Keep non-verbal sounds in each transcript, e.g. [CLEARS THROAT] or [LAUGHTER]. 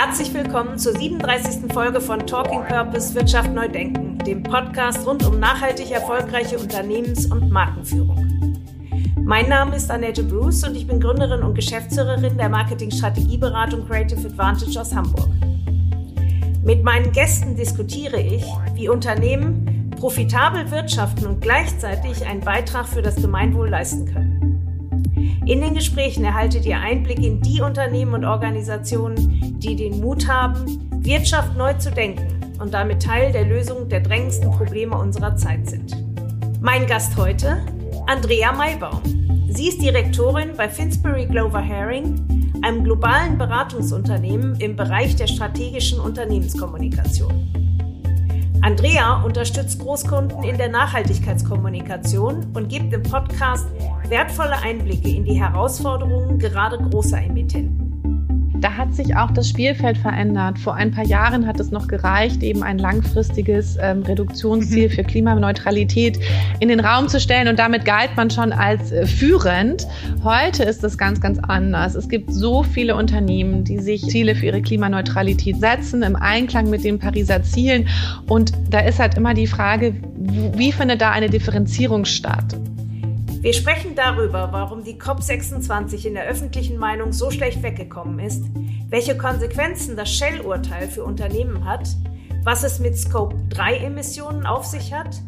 Herzlich willkommen zur 37. Folge von Talking Purpose Wirtschaft neu denken, dem Podcast rund um nachhaltig erfolgreiche Unternehmens- und Markenführung. Mein Name ist Annette Bruce und ich bin Gründerin und Geschäftsführerin der Marketing-Strategieberatung Creative Advantage aus Hamburg. Mit meinen Gästen diskutiere ich, wie Unternehmen profitabel wirtschaften und gleichzeitig einen Beitrag für das Gemeinwohl leisten können. In den Gesprächen erhaltet ihr Einblick in die Unternehmen und Organisationen, die den Mut haben, Wirtschaft neu zu denken und damit Teil der Lösung der drängendsten Probleme unserer Zeit sind. Mein Gast heute, Andrea Maybaum. Sie ist Direktorin bei Finsbury Glover Herring, einem globalen Beratungsunternehmen im Bereich der strategischen Unternehmenskommunikation. Andrea unterstützt Großkunden in der Nachhaltigkeitskommunikation und gibt im Podcast wertvolle Einblicke in die Herausforderungen gerade großer Emittenten. Da hat sich auch das Spielfeld verändert. Vor ein paar Jahren hat es noch gereicht, eben ein langfristiges ähm, Reduktionsziel mhm. für Klimaneutralität in den Raum zu stellen und damit galt man schon als äh, führend. Heute ist es ganz, ganz anders. Es gibt so viele Unternehmen, die sich Ziele für ihre Klimaneutralität setzen, im Einklang mit den Pariser Zielen. Und da ist halt immer die Frage, wie findet da eine Differenzierung statt? Wir sprechen darüber, warum die COP26 in der öffentlichen Meinung so schlecht weggekommen ist, welche Konsequenzen das Shell-Urteil für Unternehmen hat, was es mit Scope-3-Emissionen auf sich hat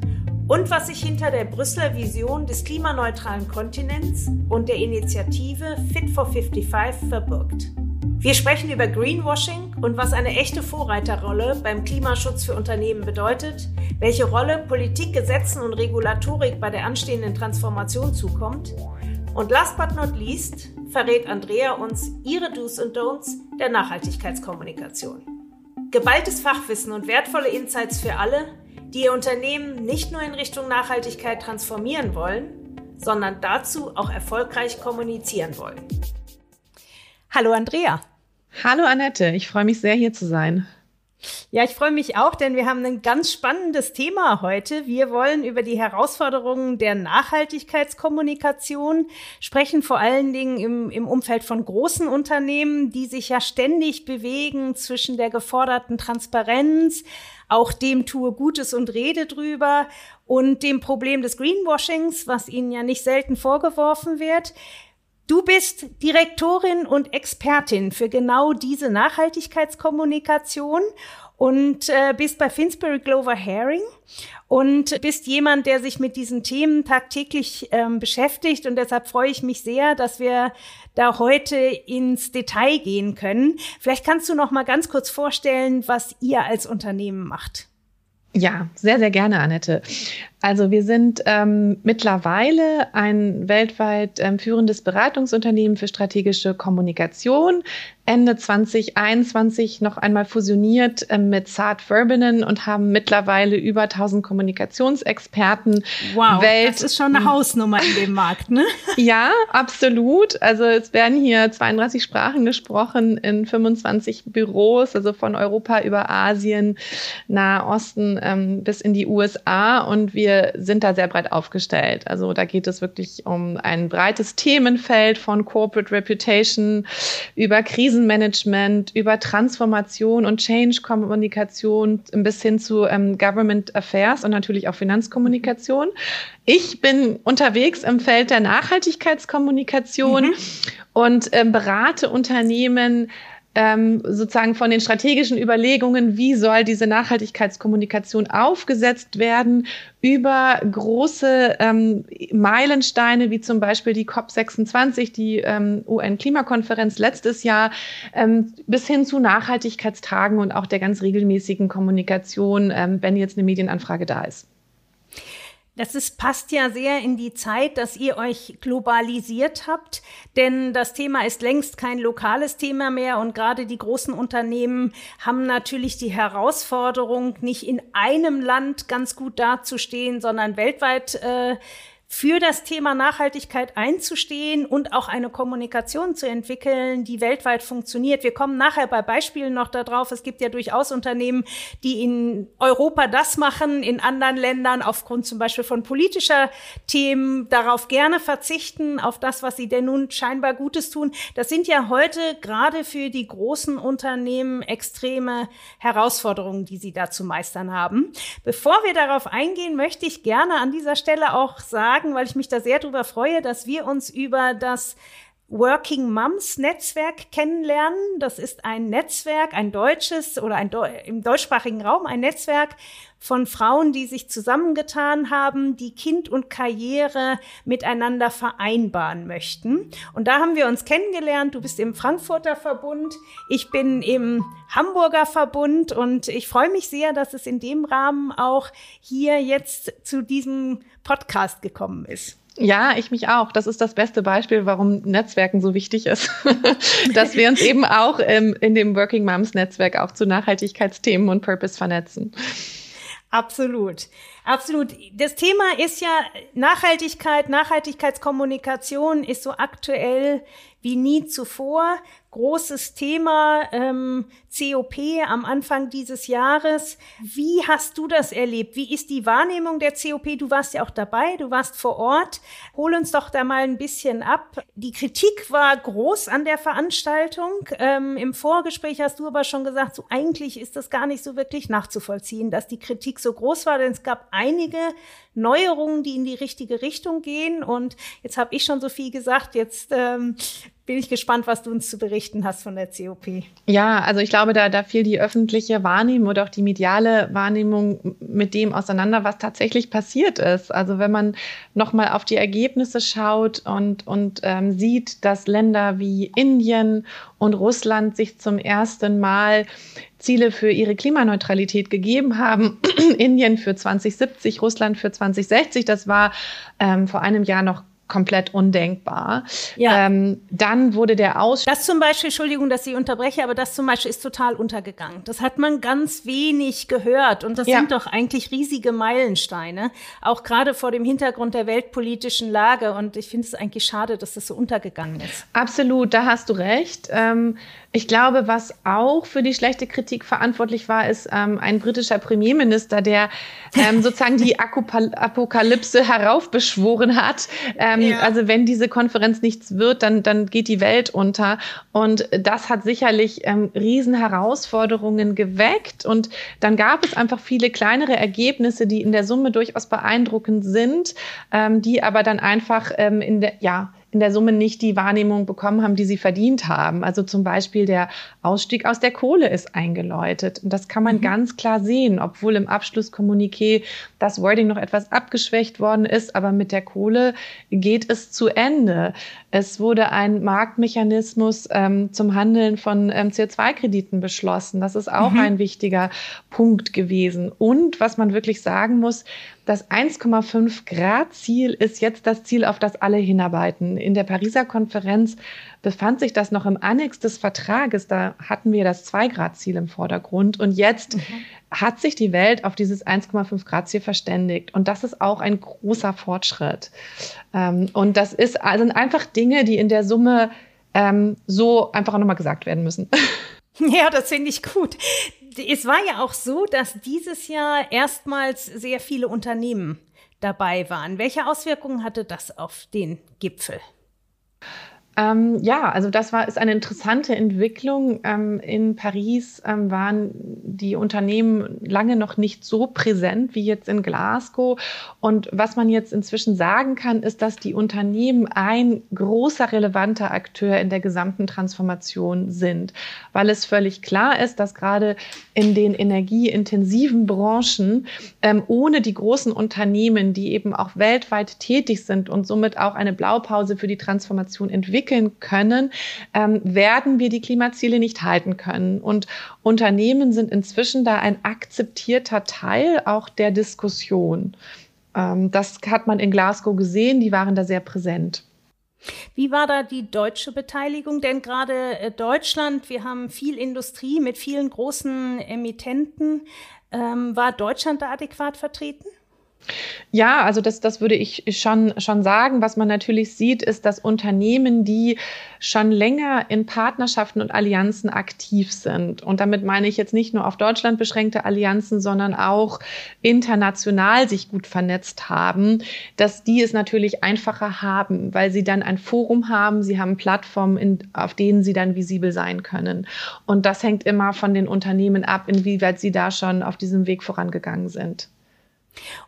und was sich hinter der Brüsseler Vision des klimaneutralen Kontinents und der Initiative Fit for 55 verbirgt. Wir sprechen über Greenwashing und was eine echte Vorreiterrolle beim Klimaschutz für Unternehmen bedeutet, welche Rolle Politik, Gesetzen und Regulatorik bei der anstehenden Transformation zukommt. Und last but not least verrät Andrea uns ihre Do's und Don'ts der Nachhaltigkeitskommunikation. Geballtes Fachwissen und wertvolle Insights für alle, die ihr Unternehmen nicht nur in Richtung Nachhaltigkeit transformieren wollen, sondern dazu auch erfolgreich kommunizieren wollen. Hallo Andrea. Hallo Annette, ich freue mich sehr hier zu sein. Ja, ich freue mich auch, denn wir haben ein ganz spannendes Thema heute. Wir wollen über die Herausforderungen der Nachhaltigkeitskommunikation sprechen, vor allen Dingen im, im Umfeld von großen Unternehmen, die sich ja ständig bewegen zwischen der geforderten Transparenz, auch dem tue Gutes und rede drüber und dem Problem des Greenwashings, was ihnen ja nicht selten vorgeworfen wird. Du bist Direktorin und Expertin für genau diese Nachhaltigkeitskommunikation und äh, bist bei Finsbury Glover Herring und bist jemand, der sich mit diesen Themen tagtäglich ähm, beschäftigt. Und deshalb freue ich mich sehr, dass wir da heute ins Detail gehen können. Vielleicht kannst du noch mal ganz kurz vorstellen, was ihr als Unternehmen macht. Ja, sehr, sehr gerne, Annette. Also wir sind ähm, mittlerweile ein weltweit ähm, führendes Beratungsunternehmen für strategische Kommunikation. Ende 2021 noch einmal fusioniert ähm, mit Saad Verbinen und haben mittlerweile über 1000 Kommunikationsexperten. Wow, Welt das ist schon eine Hausnummer in dem Markt, ne? [LAUGHS] ja, absolut. Also es werden hier 32 Sprachen gesprochen in 25 Büros, also von Europa über Asien, Nahosten ähm, bis in die USA und wir wir sind da sehr breit aufgestellt. Also da geht es wirklich um ein breites Themenfeld von Corporate Reputation über Krisenmanagement, über Transformation und Change-Kommunikation bis hin zu ähm, Government Affairs und natürlich auch Finanzkommunikation. Ich bin unterwegs im Feld der Nachhaltigkeitskommunikation mhm. und ähm, berate Unternehmen ähm, sozusagen von den strategischen Überlegungen, wie soll diese Nachhaltigkeitskommunikation aufgesetzt werden, über große ähm, Meilensteine, wie zum Beispiel die COP26, die ähm, UN-Klimakonferenz letztes Jahr, ähm, bis hin zu Nachhaltigkeitstagen und auch der ganz regelmäßigen Kommunikation, ähm, wenn jetzt eine Medienanfrage da ist. Das ist, passt ja sehr in die Zeit, dass ihr euch globalisiert habt, denn das Thema ist längst kein lokales Thema mehr und gerade die großen Unternehmen haben natürlich die Herausforderung, nicht in einem Land ganz gut dazustehen, sondern weltweit äh, für das Thema Nachhaltigkeit einzustehen und auch eine Kommunikation zu entwickeln, die weltweit funktioniert. Wir kommen nachher bei Beispielen noch darauf. Es gibt ja durchaus Unternehmen, die in Europa das machen, in anderen Ländern aufgrund zum Beispiel von politischer Themen darauf gerne verzichten, auf das, was sie denn nun scheinbar Gutes tun. Das sind ja heute gerade für die großen Unternehmen extreme Herausforderungen, die sie da zu meistern haben. Bevor wir darauf eingehen, möchte ich gerne an dieser Stelle auch sagen, sagen, weil ich mich da sehr darüber freue, dass wir uns über das Working Moms Netzwerk kennenlernen. Das ist ein Netzwerk, ein deutsches oder ein im deutschsprachigen Raum ein Netzwerk von Frauen, die sich zusammengetan haben, die Kind und Karriere miteinander vereinbaren möchten. Und da haben wir uns kennengelernt. Du bist im Frankfurter Verbund, ich bin im Hamburger Verbund und ich freue mich sehr, dass es in dem Rahmen auch hier jetzt zu diesem Podcast gekommen ist. Ja, ich mich auch. Das ist das beste Beispiel, warum Netzwerken so wichtig ist. [LAUGHS] Dass wir uns eben auch ähm, in dem Working Moms Netzwerk auch zu Nachhaltigkeitsthemen und Purpose vernetzen. Absolut. Absolut. Das Thema ist ja Nachhaltigkeit, Nachhaltigkeitskommunikation ist so aktuell wie nie zuvor großes Thema ähm, COP am Anfang dieses Jahres. Wie hast du das erlebt? Wie ist die Wahrnehmung der COP? Du warst ja auch dabei, du warst vor Ort. Hol uns doch da mal ein bisschen ab. Die Kritik war groß an der Veranstaltung. Ähm, Im Vorgespräch hast du aber schon gesagt, so eigentlich ist das gar nicht so wirklich nachzuvollziehen, dass die Kritik so groß war, denn es gab einige Neuerungen, die in die richtige Richtung gehen. Und jetzt habe ich schon so viel gesagt, jetzt ähm, bin ich gespannt, was du uns zu berichten hast von der COP. Ja, also ich glaube, da, da fiel die öffentliche Wahrnehmung oder auch die mediale Wahrnehmung mit dem auseinander, was tatsächlich passiert ist. Also wenn man nochmal auf die Ergebnisse schaut und, und ähm, sieht, dass Länder wie Indien und Russland sich zum ersten Mal Ziele für ihre Klimaneutralität gegeben haben. [CLEARS THROAT] Indien für 2070, Russland für 2060. Das war ähm, vor einem Jahr noch komplett undenkbar. Ja. Ähm, dann wurde der Aus. Das zum Beispiel, Entschuldigung, dass ich unterbreche, aber das zum Beispiel ist total untergegangen. Das hat man ganz wenig gehört und das ja. sind doch eigentlich riesige Meilensteine, auch gerade vor dem Hintergrund der weltpolitischen Lage. Und ich finde es eigentlich schade, dass das so untergegangen ist. Absolut, da hast du recht. Ähm, ich glaube, was auch für die schlechte Kritik verantwortlich war, ist ähm, ein britischer Premierminister, der ähm, [LAUGHS] sozusagen die Apokalypse heraufbeschworen hat. Ähm, ja. Also wenn diese Konferenz nichts wird, dann, dann geht die Welt unter. Und das hat sicherlich ähm, Riesenherausforderungen geweckt. Und dann gab es einfach viele kleinere Ergebnisse, die in der Summe durchaus beeindruckend sind, ähm, die aber dann einfach ähm, in der, ja, in der Summe nicht die Wahrnehmung bekommen haben, die sie verdient haben. Also zum Beispiel der Ausstieg aus der Kohle ist eingeläutet. Und das kann man mhm. ganz klar sehen, obwohl im Abschlusskommuniqué das Wording noch etwas abgeschwächt worden ist. Aber mit der Kohle geht es zu Ende. Es wurde ein Marktmechanismus ähm, zum Handeln von ähm, CO2-Krediten beschlossen. Das ist auch mhm. ein wichtiger Punkt gewesen. Und was man wirklich sagen muss, das 1,5 Grad Ziel ist jetzt das Ziel, auf das alle hinarbeiten. In der Pariser Konferenz befand sich das noch im Annex des Vertrages. Da hatten wir das 2 Grad Ziel im Vordergrund. Und jetzt mhm. hat sich die Welt auf dieses 1,5 Grad Ziel verständigt. Und das ist auch ein großer Fortschritt. Ähm, und das ist, also sind einfach Dinge, die in der Summe ähm, so einfach nochmal gesagt werden müssen. [LAUGHS] Ja, das finde ich gut es war ja auch so, dass dieses Jahr erstmals sehr viele Unternehmen dabei waren. Welche Auswirkungen hatte das auf den Gipfel? Ähm, ja, also das war, ist eine interessante Entwicklung. Ähm, in Paris ähm, waren die Unternehmen lange noch nicht so präsent wie jetzt in Glasgow. Und was man jetzt inzwischen sagen kann, ist, dass die Unternehmen ein großer relevanter Akteur in der gesamten Transformation sind, weil es völlig klar ist, dass gerade in den energieintensiven Branchen ähm, ohne die großen Unternehmen, die eben auch weltweit tätig sind und somit auch eine Blaupause für die Transformation entwickeln, entwickeln können, ähm, werden wir die Klimaziele nicht halten können. Und Unternehmen sind inzwischen da ein akzeptierter Teil auch der Diskussion. Ähm, das hat man in Glasgow gesehen, die waren da sehr präsent. Wie war da die deutsche Beteiligung? Denn gerade äh, Deutschland, wir haben viel Industrie mit vielen großen Emittenten. Ähm, war Deutschland da adäquat vertreten? Ja, also das, das würde ich schon, schon sagen. Was man natürlich sieht, ist, dass Unternehmen, die schon länger in Partnerschaften und Allianzen aktiv sind, und damit meine ich jetzt nicht nur auf Deutschland beschränkte Allianzen, sondern auch international sich gut vernetzt haben, dass die es natürlich einfacher haben, weil sie dann ein Forum haben, sie haben Plattformen, in, auf denen sie dann visibel sein können. Und das hängt immer von den Unternehmen ab, inwieweit sie da schon auf diesem Weg vorangegangen sind.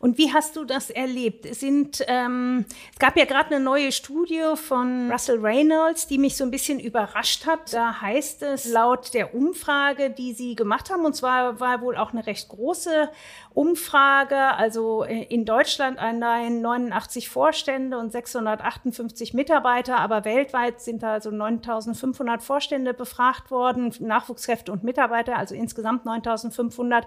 Und wie hast du das erlebt? Es, sind, ähm, es gab ja gerade eine neue Studie von Russell Reynolds, die mich so ein bisschen überrascht hat. Da heißt es laut der Umfrage, die sie gemacht haben, und zwar war wohl auch eine recht große Umfrage, also äh, in Deutschland allein 89 Vorstände und 658 Mitarbeiter, aber weltweit sind da also 9500 Vorstände befragt worden, Nachwuchskräfte und Mitarbeiter, also insgesamt 9500.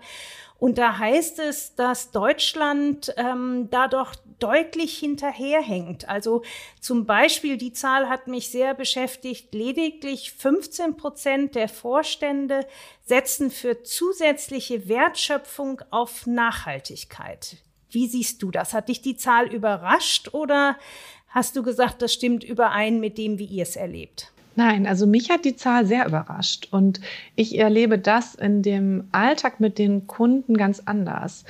Und da heißt es, dass Deutschland ähm, da doch deutlich hinterherhängt. Also zum Beispiel, die Zahl hat mich sehr beschäftigt, lediglich 15 Prozent der Vorstände setzen für zusätzliche Wertschöpfung auf Nachhaltigkeit. Wie siehst du das? Hat dich die Zahl überrascht oder hast du gesagt, das stimmt überein mit dem, wie ihr es erlebt? Nein, also mich hat die Zahl sehr überrascht und ich erlebe das in dem Alltag mit den Kunden ganz anders.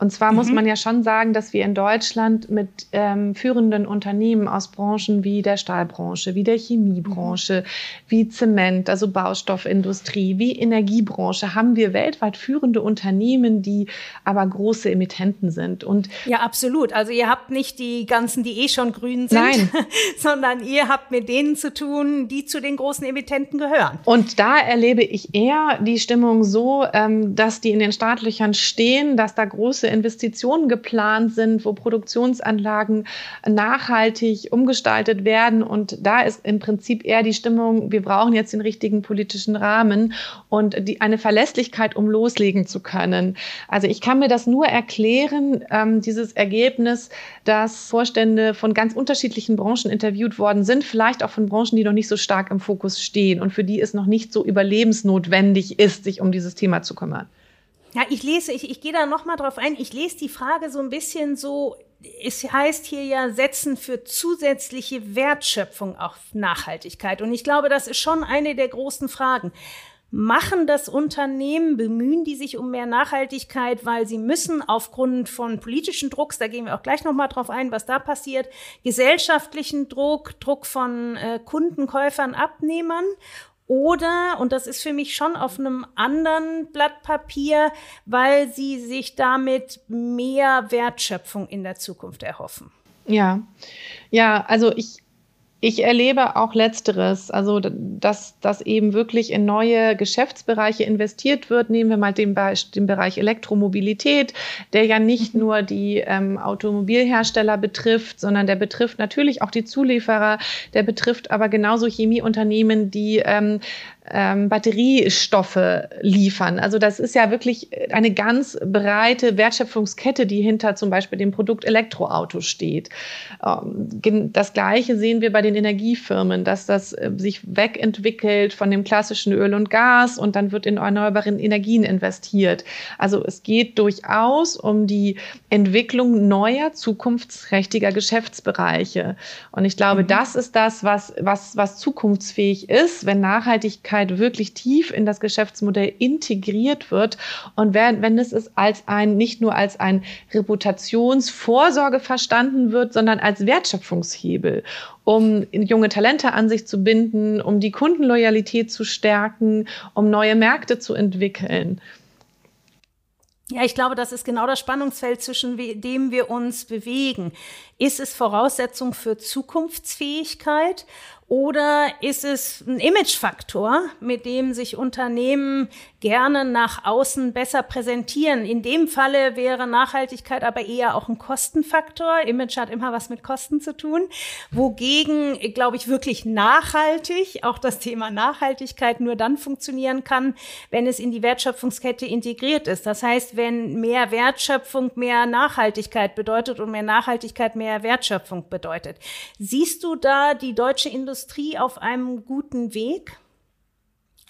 Und zwar mhm. muss man ja schon sagen, dass wir in Deutschland mit ähm, führenden Unternehmen aus Branchen wie der Stahlbranche, wie der Chemiebranche, mhm. wie Zement, also Baustoffindustrie, wie Energiebranche, haben wir weltweit führende Unternehmen, die aber große Emittenten sind. Und ja, absolut. Also ihr habt nicht die ganzen, die eh schon grün sind, Nein. [LAUGHS] sondern ihr habt mit denen zu tun, die zu den großen Emittenten gehören. Und da erlebe ich eher die Stimmung so, ähm, dass die in den Startlöchern stehen, dass da große Investitionen geplant sind, wo Produktionsanlagen nachhaltig umgestaltet werden. Und da ist im Prinzip eher die Stimmung, wir brauchen jetzt den richtigen politischen Rahmen und die, eine Verlässlichkeit, um loslegen zu können. Also ich kann mir das nur erklären, ähm, dieses Ergebnis, dass Vorstände von ganz unterschiedlichen Branchen interviewt worden sind, vielleicht auch von Branchen, die noch nicht so stark stark im Fokus stehen und für die es noch nicht so überlebensnotwendig ist, sich um dieses Thema zu kümmern. Ja, ich lese, ich, ich gehe da noch mal drauf ein. Ich lese die Frage so ein bisschen so, es heißt hier ja setzen für zusätzliche Wertschöpfung auf Nachhaltigkeit. Und ich glaube, das ist schon eine der großen Fragen machen das Unternehmen, bemühen die sich um mehr Nachhaltigkeit, weil sie müssen aufgrund von politischen Drucks, da gehen wir auch gleich nochmal drauf ein, was da passiert, gesellschaftlichen Druck, Druck von äh, Kunden, Käufern, Abnehmern oder, und das ist für mich schon auf einem anderen Blatt Papier, weil sie sich damit mehr Wertschöpfung in der Zukunft erhoffen. Ja, ja, also ich, ich erlebe auch Letzteres, also dass, dass eben wirklich in neue Geschäftsbereiche investiert wird. Nehmen wir mal den, den Bereich Elektromobilität, der ja nicht mhm. nur die ähm, Automobilhersteller betrifft, sondern der betrifft natürlich auch die Zulieferer, der betrifft aber genauso Chemieunternehmen, die ähm, ähm, Batteriestoffe liefern. Also das ist ja wirklich eine ganz breite Wertschöpfungskette, die hinter zum Beispiel dem Produkt Elektroauto steht. Ähm, das Gleiche sehen wir bei den Energiefirmen, dass das äh, sich wegentwickelt von dem klassischen Öl und Gas und dann wird in erneuerbaren Energien investiert. Also es geht durchaus um die Entwicklung neuer, zukunftsträchtiger Geschäftsbereiche. Und ich glaube, mhm. das ist das, was, was, was zukunftsfähig ist, wenn Nachhaltigkeit Nachhaltigkeit wirklich tief in das Geschäftsmodell integriert wird und wenn, wenn es ist als ein, nicht nur als ein Reputationsvorsorge verstanden wird, sondern als Wertschöpfungshebel, um junge Talente an sich zu binden, um die Kundenloyalität zu stärken, um neue Märkte zu entwickeln. Ja, ich glaube, das ist genau das Spannungsfeld, zwischen dem wir uns bewegen. Ist es Voraussetzung für Zukunftsfähigkeit oder ist es ein Imagefaktor, mit dem sich Unternehmen gerne nach außen besser präsentieren? In dem Falle wäre Nachhaltigkeit aber eher auch ein Kostenfaktor. Image hat immer was mit Kosten zu tun. Wogegen, glaube ich, wirklich nachhaltig, auch das Thema Nachhaltigkeit nur dann funktionieren kann, wenn es in die Wertschöpfungskette integriert ist. Das heißt, wenn mehr Wertschöpfung mehr Nachhaltigkeit bedeutet und mehr Nachhaltigkeit mehr Wertschöpfung bedeutet. Siehst du da die deutsche Industrie auf einem guten Weg?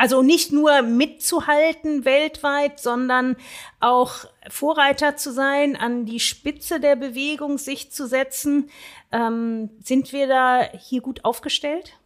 Also nicht nur mitzuhalten weltweit, sondern auch Vorreiter zu sein, an die Spitze der Bewegung sich zu setzen. Ähm, sind wir da hier gut aufgestellt?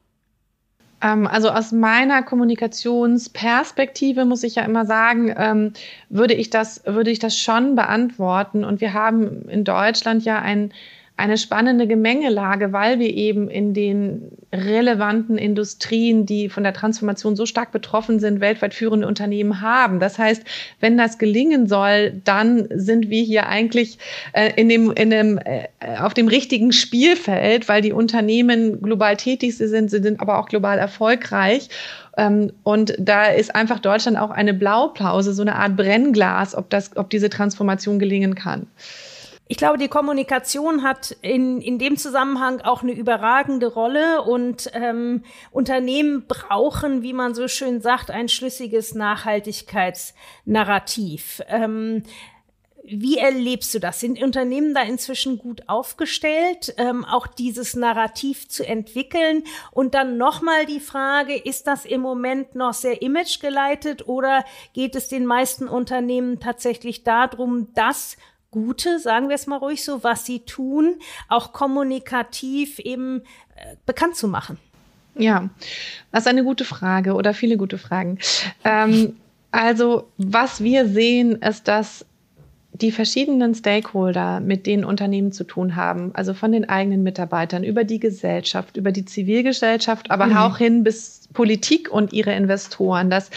Ähm, also aus meiner Kommunikationsperspektive muss ich ja immer sagen, ähm, würde ich das, würde ich das schon beantworten. Und wir haben in Deutschland ja ein eine spannende Gemengelage, weil wir eben in den relevanten Industrien, die von der Transformation so stark betroffen sind, weltweit führende Unternehmen haben. Das heißt, wenn das gelingen soll, dann sind wir hier eigentlich äh, in dem, in dem, äh, auf dem richtigen Spielfeld, weil die Unternehmen global tätig sind, sie sind aber auch global erfolgreich. Ähm, und da ist einfach Deutschland auch eine Blaupause, so eine Art Brennglas, ob das, ob diese Transformation gelingen kann. Ich glaube, die Kommunikation hat in, in dem Zusammenhang auch eine überragende Rolle und ähm, Unternehmen brauchen, wie man so schön sagt, ein schlüssiges Nachhaltigkeitsnarrativ. Ähm, wie erlebst du das? Sind Unternehmen da inzwischen gut aufgestellt, ähm, auch dieses Narrativ zu entwickeln? Und dann nochmal die Frage, ist das im Moment noch sehr imagegeleitet oder geht es den meisten Unternehmen tatsächlich darum, das Gute, sagen wir es mal ruhig so, was sie tun, auch kommunikativ eben äh, bekannt zu machen? Ja, das ist eine gute Frage oder viele gute Fragen. Ähm, also, was wir sehen, ist, dass die verschiedenen Stakeholder, mit denen Unternehmen zu tun haben, also von den eigenen Mitarbeitern über die Gesellschaft, über die Zivilgesellschaft, aber mhm. auch hin bis Politik und ihre Investoren, dass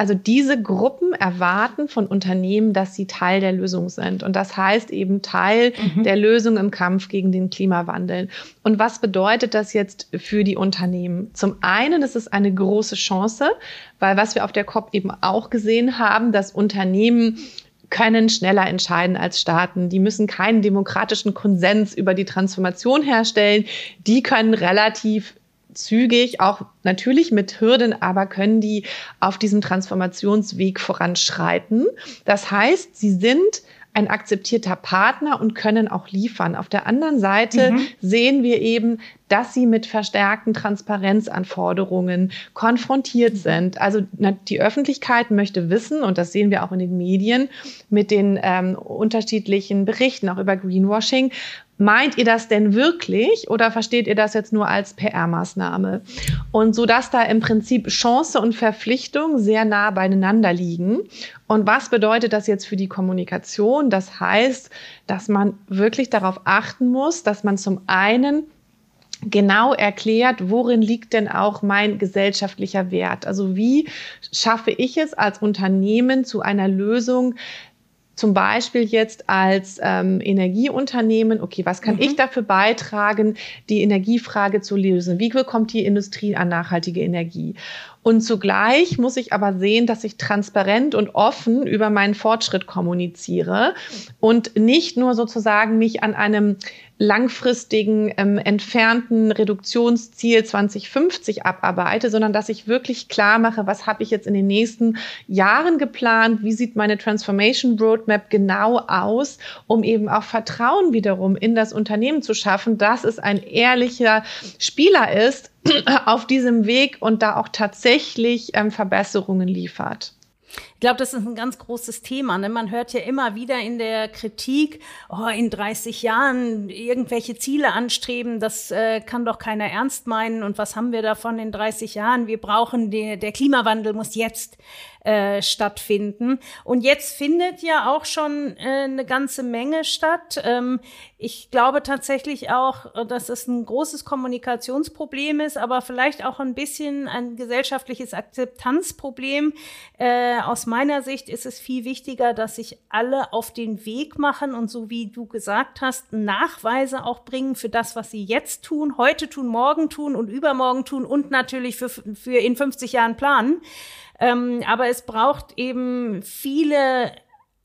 also diese Gruppen erwarten von Unternehmen, dass sie Teil der Lösung sind. Und das heißt eben Teil mhm. der Lösung im Kampf gegen den Klimawandel. Und was bedeutet das jetzt für die Unternehmen? Zum einen ist es eine große Chance, weil was wir auf der COP eben auch gesehen haben, dass Unternehmen können schneller entscheiden als Staaten. Die müssen keinen demokratischen Konsens über die Transformation herstellen. Die können relativ zügig, auch natürlich mit Hürden, aber können die auf diesem Transformationsweg voranschreiten. Das heißt, sie sind ein akzeptierter Partner und können auch liefern. Auf der anderen Seite mhm. sehen wir eben, dass sie mit verstärkten Transparenzanforderungen konfrontiert sind. Also die Öffentlichkeit möchte wissen, und das sehen wir auch in den Medien mit den ähm, unterschiedlichen Berichten auch über Greenwashing, meint ihr das denn wirklich oder versteht ihr das jetzt nur als PR-Maßnahme? Und so dass da im Prinzip Chance und Verpflichtung sehr nah beieinander liegen. Und was bedeutet das jetzt für die Kommunikation? Das heißt, dass man wirklich darauf achten muss, dass man zum einen genau erklärt, worin liegt denn auch mein gesellschaftlicher Wert? Also wie schaffe ich es als Unternehmen zu einer Lösung, zum Beispiel jetzt als ähm, Energieunternehmen, okay, was kann mhm. ich dafür beitragen, die Energiefrage zu lösen? Wie bekommt die Industrie an nachhaltige Energie? Und zugleich muss ich aber sehen, dass ich transparent und offen über meinen Fortschritt kommuniziere und nicht nur sozusagen mich an einem langfristigen, ähm, entfernten Reduktionsziel 2050 abarbeite, sondern dass ich wirklich klar mache, was habe ich jetzt in den nächsten Jahren geplant, wie sieht meine Transformation Roadmap genau aus, um eben auch Vertrauen wiederum in das Unternehmen zu schaffen, dass es ein ehrlicher Spieler ist [CLEARS THROAT] auf diesem Weg und da auch tatsächlich ähm, Verbesserungen liefert. Ich glaube, das ist ein ganz großes Thema. Ne? Man hört ja immer wieder in der Kritik, oh, in 30 Jahren irgendwelche Ziele anstreben, das äh, kann doch keiner ernst meinen. Und was haben wir davon in 30 Jahren? Wir brauchen, die, der Klimawandel muss jetzt äh, stattfinden. Und jetzt findet ja auch schon äh, eine ganze Menge statt. Ähm, ich glaube tatsächlich auch, dass es ein großes Kommunikationsproblem ist, aber vielleicht auch ein bisschen ein gesellschaftliches Akzeptanzproblem. Äh, aus meiner Sicht ist es viel wichtiger, dass sich alle auf den Weg machen und so wie du gesagt hast, Nachweise auch bringen für das, was sie jetzt tun, heute tun, morgen tun und übermorgen tun und natürlich für, für in 50 Jahren planen. Ähm, aber es braucht eben viele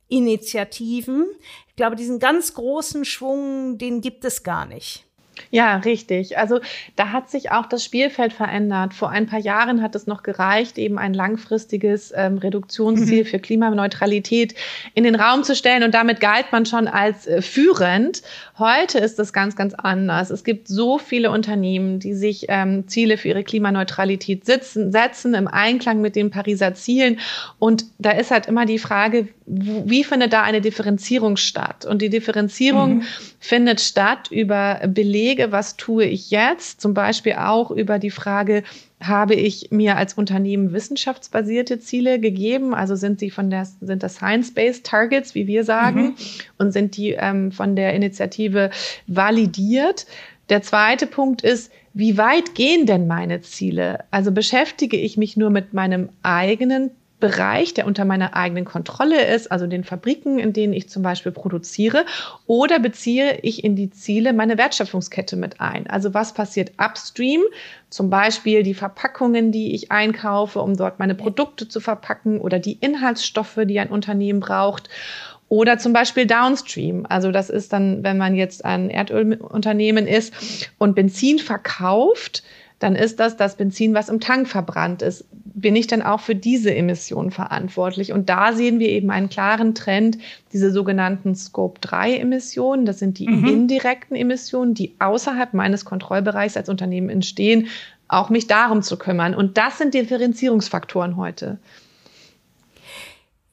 Initiativen. Ich glaube, diesen ganz großen Schwung, den gibt es gar nicht. Ja, richtig. Also da hat sich auch das Spielfeld verändert. Vor ein paar Jahren hat es noch gereicht, eben ein langfristiges ähm, Reduktionsziel mhm. für Klimaneutralität in den Raum zu stellen und damit galt man schon als äh, führend. Heute ist das ganz, ganz anders. Es gibt so viele Unternehmen, die sich ähm, Ziele für ihre Klimaneutralität sitzen, setzen im Einklang mit den Pariser Zielen. Und da ist halt immer die Frage, wie findet da eine Differenzierung statt? Und die Differenzierung mhm. findet statt über Belege, was tue ich jetzt? Zum Beispiel auch über die Frage, habe ich mir als Unternehmen wissenschaftsbasierte Ziele gegeben? Also sind sie von der, sind das Science-Based Targets, wie wir sagen, mhm. und sind die ähm, von der Initiative validiert? Der zweite Punkt ist, wie weit gehen denn meine Ziele? Also beschäftige ich mich nur mit meinem eigenen Bereich, der unter meiner eigenen Kontrolle ist, also den Fabriken, in denen ich zum Beispiel produziere, oder beziehe ich in die Ziele meine Wertschöpfungskette mit ein? Also was passiert upstream? Zum Beispiel die Verpackungen, die ich einkaufe, um dort meine Produkte zu verpacken oder die Inhaltsstoffe, die ein Unternehmen braucht. Oder zum Beispiel Downstream. Also das ist dann, wenn man jetzt ein Erdölunternehmen ist und Benzin verkauft, dann ist das das Benzin, was im Tank verbrannt ist. Bin ich dann auch für diese Emissionen verantwortlich? Und da sehen wir eben einen klaren Trend, diese sogenannten Scope-3-Emissionen. Das sind die mhm. indirekten Emissionen, die außerhalb meines Kontrollbereichs als Unternehmen entstehen, auch mich darum zu kümmern. Und das sind Differenzierungsfaktoren heute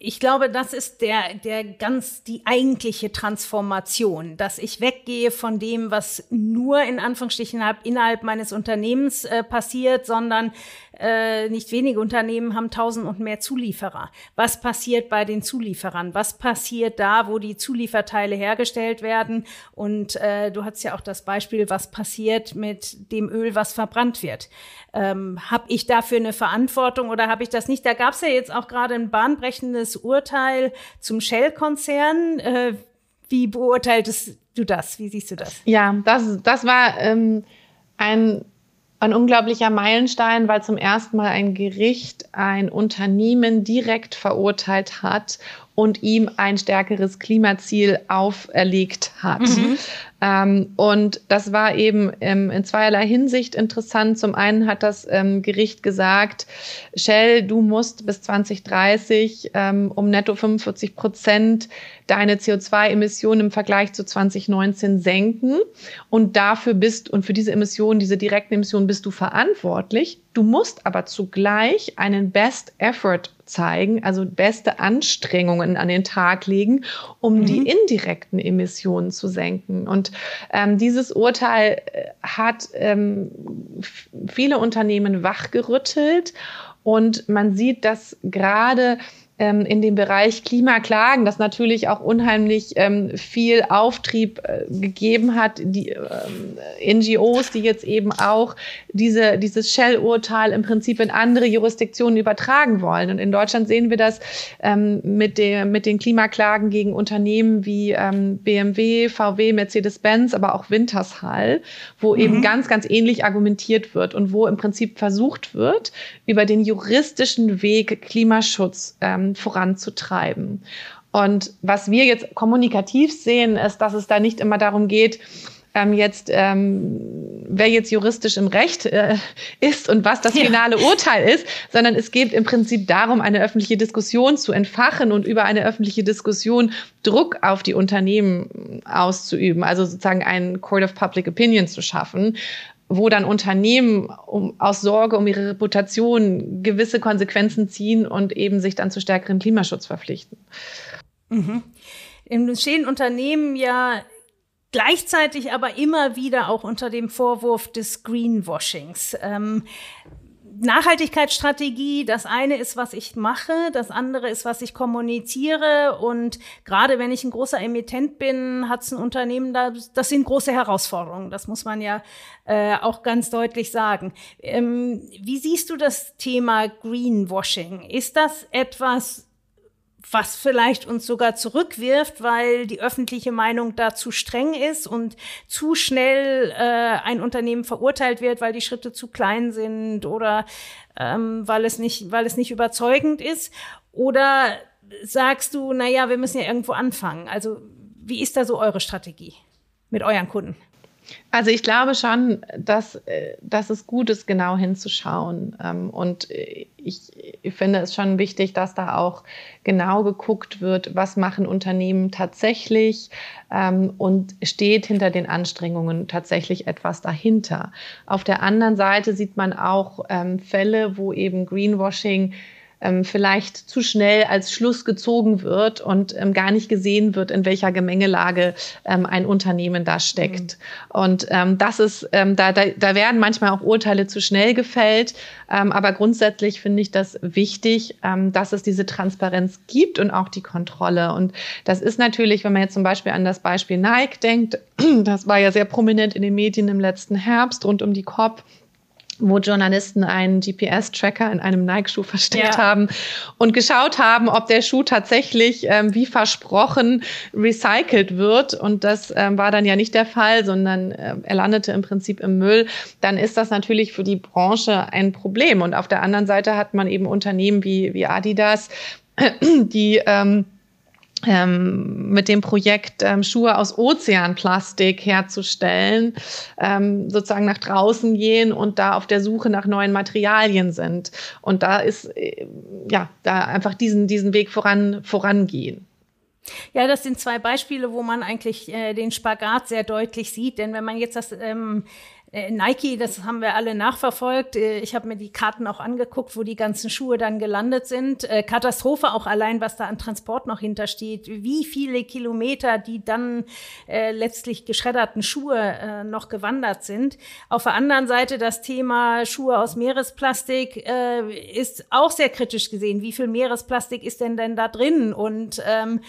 ich glaube, das ist der, der ganz, die eigentliche Transformation, dass ich weggehe von dem, was nur in Anführungsstrichen innerhalb meines Unternehmens äh, passiert, sondern äh, nicht wenige Unternehmen haben tausend und mehr Zulieferer. Was passiert bei den Zulieferern? Was passiert da, wo die Zulieferteile hergestellt werden? Und äh, du hast ja auch das Beispiel, was passiert mit dem Öl, was verbrannt wird. Ähm, habe ich dafür eine Verantwortung oder habe ich das nicht? Da gab es ja jetzt auch gerade ein bahnbrechendes Urteil zum Shell-Konzern. Äh, wie beurteiltest du das? Wie siehst du das? Ja, das, das war ähm, ein ein unglaublicher Meilenstein, weil zum ersten Mal ein Gericht ein Unternehmen direkt verurteilt hat und ihm ein stärkeres Klimaziel auferlegt hat. Mhm. Ähm, und das war eben ähm, in zweierlei Hinsicht interessant. Zum einen hat das ähm, Gericht gesagt, Shell, du musst bis 2030 ähm, um netto 45 Prozent deine CO2-Emissionen im Vergleich zu 2019 senken. Und dafür bist, und für diese Emissionen, diese direkten Emissionen bist du verantwortlich. Du musst aber zugleich einen Best Effort zeigen, also beste Anstrengungen an den Tag legen, um mhm. die indirekten Emissionen zu senken. Und ähm, dieses Urteil äh, hat ähm, viele Unternehmen wachgerüttelt. Und man sieht, dass gerade ähm, in dem Bereich Klimaklagen, das natürlich auch unheimlich ähm, viel Auftrieb äh, gegeben hat. Die ähm, NGOs, die jetzt eben auch diese, dieses Shell-Urteil im Prinzip in andere Jurisdiktionen übertragen wollen. Und in Deutschland sehen wir das ähm, mit, der, mit den Klimaklagen gegen Unternehmen wie ähm, BMW, VW, Mercedes-Benz, aber auch Wintershall, wo mhm. eben ganz, ganz ähnlich argumentiert wird und wo im Prinzip versucht wird, über den juristischen Weg Klimaschutz ähm, voranzutreiben. Und was wir jetzt kommunikativ sehen, ist, dass es da nicht immer darum geht, ähm, jetzt, ähm, wer jetzt juristisch im Recht äh, ist und was das finale ja. Urteil ist, sondern es geht im Prinzip darum, eine öffentliche Diskussion zu entfachen und über eine öffentliche Diskussion Druck auf die Unternehmen auszuüben, also sozusagen einen Court of Public Opinion zu schaffen, wo dann Unternehmen um, aus Sorge um ihre Reputation gewisse Konsequenzen ziehen und eben sich dann zu stärkeren Klimaschutz verpflichten. Mhm. Stehen Unternehmen ja gleichzeitig aber immer wieder auch unter dem Vorwurf des Greenwashings. Ähm, Nachhaltigkeitsstrategie, das eine ist, was ich mache, das andere ist, was ich kommuniziere. Und gerade wenn ich ein großer Emittent bin, hat es ein Unternehmen, da, das sind große Herausforderungen. Das muss man ja äh, auch ganz deutlich sagen. Ähm, wie siehst du das Thema Greenwashing? Ist das etwas, was vielleicht uns sogar zurückwirft, weil die öffentliche Meinung da zu streng ist und zu schnell äh, ein Unternehmen verurteilt wird, weil die Schritte zu klein sind oder ähm, weil es nicht, weil es nicht überzeugend ist? Oder sagst du, na ja, wir müssen ja irgendwo anfangen? Also wie ist da so eure Strategie mit euren Kunden? Also ich glaube schon, dass, äh, dass es gut ist, genau hinzuschauen. Ähm, und ich, ich finde es schon wichtig, dass da auch genau geguckt wird, was machen Unternehmen tatsächlich ähm, und steht hinter den Anstrengungen tatsächlich etwas dahinter. Auf der anderen Seite sieht man auch ähm, Fälle, wo eben Greenwashing ähm, vielleicht zu schnell als Schluss gezogen wird und ähm, gar nicht gesehen wird, in welcher Gemengelage ähm, ein Unternehmen da steckt. Mhm. Und ähm, das ist, ähm, da, da, da werden manchmal auch Urteile zu schnell gefällt. Ähm, aber grundsätzlich finde ich das wichtig, dass es diese Transparenz gibt und auch die Kontrolle. Und das ist natürlich, wenn man jetzt zum Beispiel an das Beispiel Nike denkt, [CLEARS THROAT] das war ja sehr prominent in den Medien im letzten Herbst rund um die COP wo Journalisten einen GPS-Tracker in einem Nike-Schuh versteckt ja. haben und geschaut haben, ob der Schuh tatsächlich ähm, wie versprochen recycelt wird. Und das ähm, war dann ja nicht der Fall, sondern äh, er landete im Prinzip im Müll. Dann ist das natürlich für die Branche ein Problem. Und auf der anderen Seite hat man eben Unternehmen wie, wie Adidas, [CLEARS THROAT] die ähm, ähm, mit dem Projekt ähm, Schuhe aus Ozeanplastik herzustellen, ähm, sozusagen nach draußen gehen und da auf der Suche nach neuen Materialien sind. Und da ist, äh, ja, da einfach diesen, diesen Weg voran, vorangehen. Ja, das sind zwei Beispiele, wo man eigentlich äh, den Spagat sehr deutlich sieht. Denn wenn man jetzt das ähm, äh, Nike, das haben wir alle nachverfolgt. Äh, ich habe mir die Karten auch angeguckt, wo die ganzen Schuhe dann gelandet sind. Äh, Katastrophe auch allein, was da an Transport noch hintersteht. Wie viele Kilometer die dann äh, letztlich geschredderten Schuhe äh, noch gewandert sind. Auf der anderen Seite das Thema Schuhe aus Meeresplastik äh, ist auch sehr kritisch gesehen. Wie viel Meeresplastik ist denn denn da drin? Und ähm,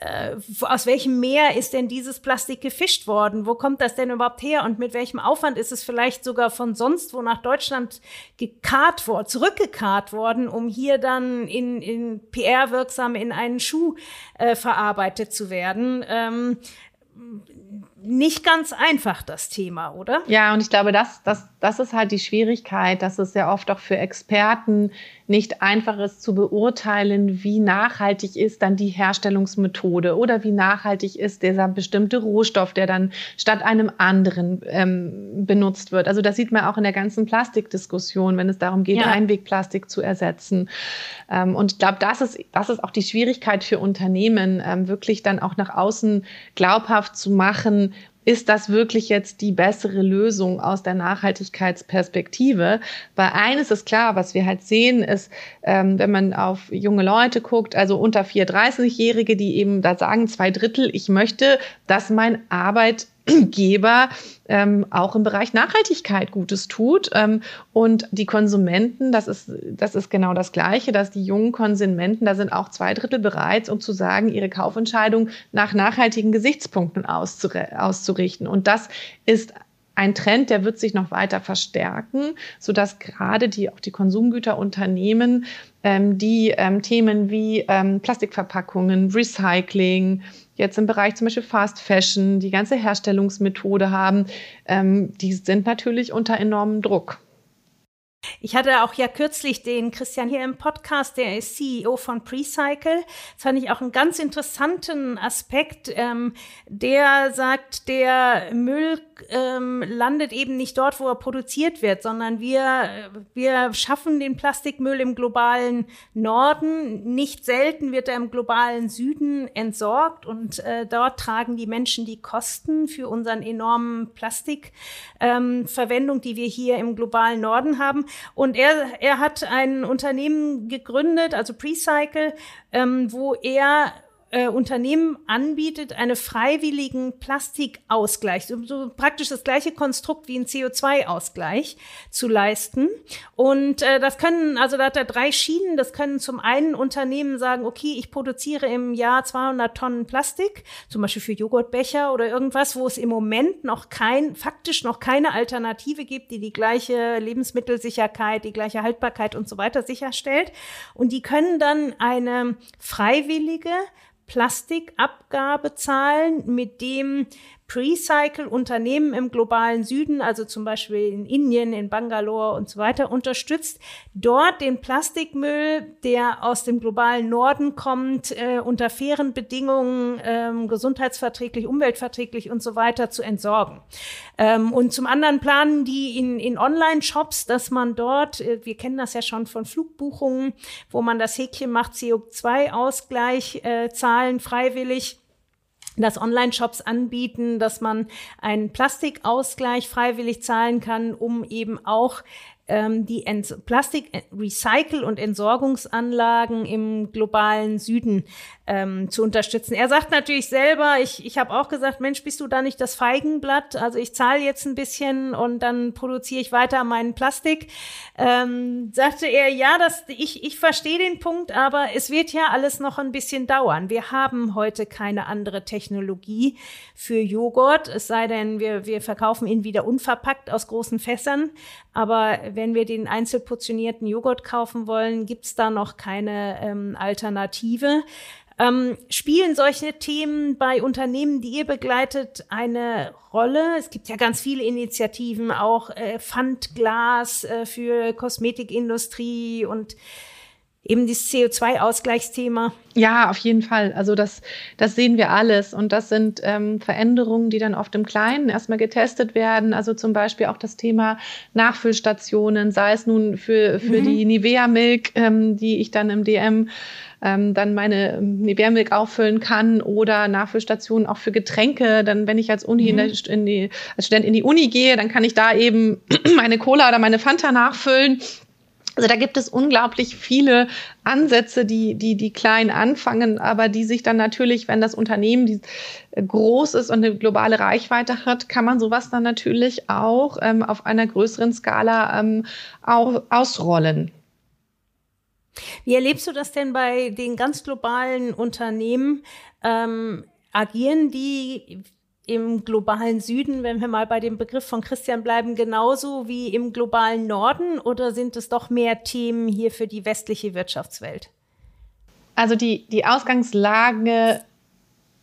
äh, aus welchem Meer ist denn dieses Plastik gefischt worden? Wo kommt das denn überhaupt her? Und mit welchem Aufwand ist es vielleicht sogar von sonst wo nach Deutschland gekarrt worden, zurückgekarrt worden, um hier dann in, in PR-wirksam in einen Schuh äh, verarbeitet zu werden? Ähm, nicht ganz einfach, das Thema, oder? Ja, und ich glaube, das, das, das ist halt die Schwierigkeit, dass es sehr oft auch für Experten nicht einfach ist zu beurteilen, wie nachhaltig ist dann die Herstellungsmethode oder wie nachhaltig ist dieser bestimmte Rohstoff, der dann statt einem anderen ähm, benutzt wird. Also das sieht man auch in der ganzen Plastikdiskussion, wenn es darum geht, ja. Einwegplastik zu ersetzen. Ähm, und ich glaube, das ist, das ist auch die Schwierigkeit für Unternehmen, ähm, wirklich dann auch nach außen glaubhaft zu machen, ist das wirklich jetzt die bessere Lösung aus der Nachhaltigkeitsperspektive? Weil eines ist klar, was wir halt sehen, ist, ähm, wenn man auf junge Leute guckt, also unter 34-Jährige, die eben da sagen, zwei Drittel, ich möchte, dass mein Arbeit Geber ähm, auch im Bereich Nachhaltigkeit Gutes tut. Ähm, und die Konsumenten, das ist, das ist genau das Gleiche, dass die jungen Konsumenten, da sind auch zwei Drittel bereit, um zu sagen, ihre Kaufentscheidung nach nachhaltigen Gesichtspunkten auszurichten. Und das ist ein Trend, der wird sich noch weiter verstärken, sodass gerade die, auch die Konsumgüterunternehmen ähm, die ähm, Themen wie ähm, Plastikverpackungen, Recycling, jetzt im Bereich zum Beispiel Fast Fashion, die ganze Herstellungsmethode haben, ähm, die sind natürlich unter enormem Druck. Ich hatte auch ja kürzlich den Christian hier im Podcast, der ist CEO von Precycle. Das fand ich auch einen ganz interessanten Aspekt. Ähm, der sagt, der Müll ähm, landet eben nicht dort, wo er produziert wird, sondern wir, wir schaffen den Plastikmüll im globalen Norden. Nicht selten wird er im globalen Süden entsorgt und äh, dort tragen die Menschen die Kosten für unseren enormen Plastikverwendung, ähm, die wir hier im globalen Norden haben. Und er, er hat ein Unternehmen gegründet, also Precycle, ähm, wo er äh, Unternehmen anbietet, einen freiwilligen Plastikausgleich, so, so praktisch das gleiche Konstrukt wie ein CO2-Ausgleich zu leisten. Und äh, das können, also da hat er drei Schienen. Das können zum einen Unternehmen sagen, okay, ich produziere im Jahr 200 Tonnen Plastik, zum Beispiel für Joghurtbecher oder irgendwas, wo es im Moment noch kein, faktisch noch keine Alternative gibt, die die gleiche Lebensmittelsicherheit, die gleiche Haltbarkeit und so weiter sicherstellt. Und die können dann eine freiwillige Plastikabgabe zahlen, mit dem Precycle-Unternehmen im globalen Süden, also zum Beispiel in Indien, in Bangalore und so weiter, unterstützt, dort den Plastikmüll, der aus dem globalen Norden kommt, äh, unter fairen Bedingungen, ähm, gesundheitsverträglich, umweltverträglich und so weiter zu entsorgen. Ähm, und zum anderen planen die in, in Online-Shops, dass man dort, äh, wir kennen das ja schon von Flugbuchungen, wo man das Häkchen macht, CO2-Ausgleich äh, zahlen freiwillig dass Online-Shops anbieten, dass man einen Plastikausgleich freiwillig zahlen kann, um eben auch ähm, die Plastik-Recycle- und Entsorgungsanlagen im globalen Süden ähm, zu unterstützen. Er sagt natürlich selber, ich, ich habe auch gesagt, Mensch, bist du da nicht das Feigenblatt? Also ich zahle jetzt ein bisschen und dann produziere ich weiter meinen Plastik. Ähm, sagte er, ja, das, ich, ich verstehe den Punkt, aber es wird ja alles noch ein bisschen dauern. Wir haben heute keine andere Technologie für Joghurt, es sei denn, wir, wir verkaufen ihn wieder unverpackt aus großen Fässern. Aber wenn wir den einzelportionierten Joghurt kaufen wollen, gibt's da noch keine ähm, Alternative. Ähm, spielen solche Themen bei Unternehmen, die ihr begleitet, eine Rolle? Es gibt ja ganz viele Initiativen, auch äh, Pfandglas äh, für Kosmetikindustrie und eben dieses CO2-Ausgleichsthema. Ja, auf jeden Fall. Also das, das sehen wir alles. Und das sind ähm, Veränderungen, die dann oft im Kleinen erstmal getestet werden. Also zum Beispiel auch das Thema Nachfüllstationen, sei es nun für, für mhm. die Nivea Milk, ähm, die ich dann im DM ähm, dann meine Nivea-Milk auffüllen kann oder Nachfüllstationen auch für Getränke. Dann, wenn ich als Uni mhm. in die, als Student in die Uni gehe, dann kann ich da eben [CLEARS THROAT] meine Cola oder meine Fanta nachfüllen. Also da gibt es unglaublich viele Ansätze, die, die, die klein anfangen, aber die sich dann natürlich, wenn das Unternehmen die, äh, groß ist und eine globale Reichweite hat, kann man sowas dann natürlich auch ähm, auf einer größeren Skala ähm, auch ausrollen. Wie erlebst du das denn bei den ganz globalen Unternehmen? Ähm, agieren die im globalen Süden, wenn wir mal bei dem Begriff von Christian bleiben, genauso wie im globalen Norden oder sind es doch mehr Themen hier für die westliche Wirtschaftswelt? Also die, die Ausgangslage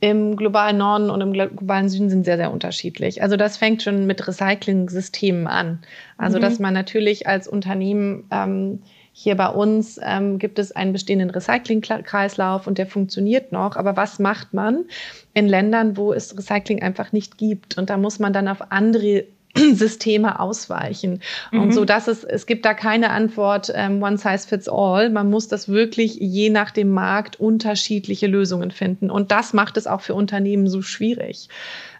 im globalen Norden und im globalen Süden sind sehr, sehr unterschiedlich. Also das fängt schon mit Recycling-Systemen an. Also mhm. dass man natürlich als Unternehmen ähm, hier bei uns ähm, gibt es einen bestehenden Recyclingkreislauf und der funktioniert noch. Aber was macht man in Ländern, wo es Recycling einfach nicht gibt? Und da muss man dann auf andere [CLEARS THROAT] Systeme ausweichen. Mhm. Und so dass es, es gibt da keine Antwort, ähm, one size fits all. Man muss das wirklich je nach dem Markt unterschiedliche Lösungen finden. Und das macht es auch für Unternehmen so schwierig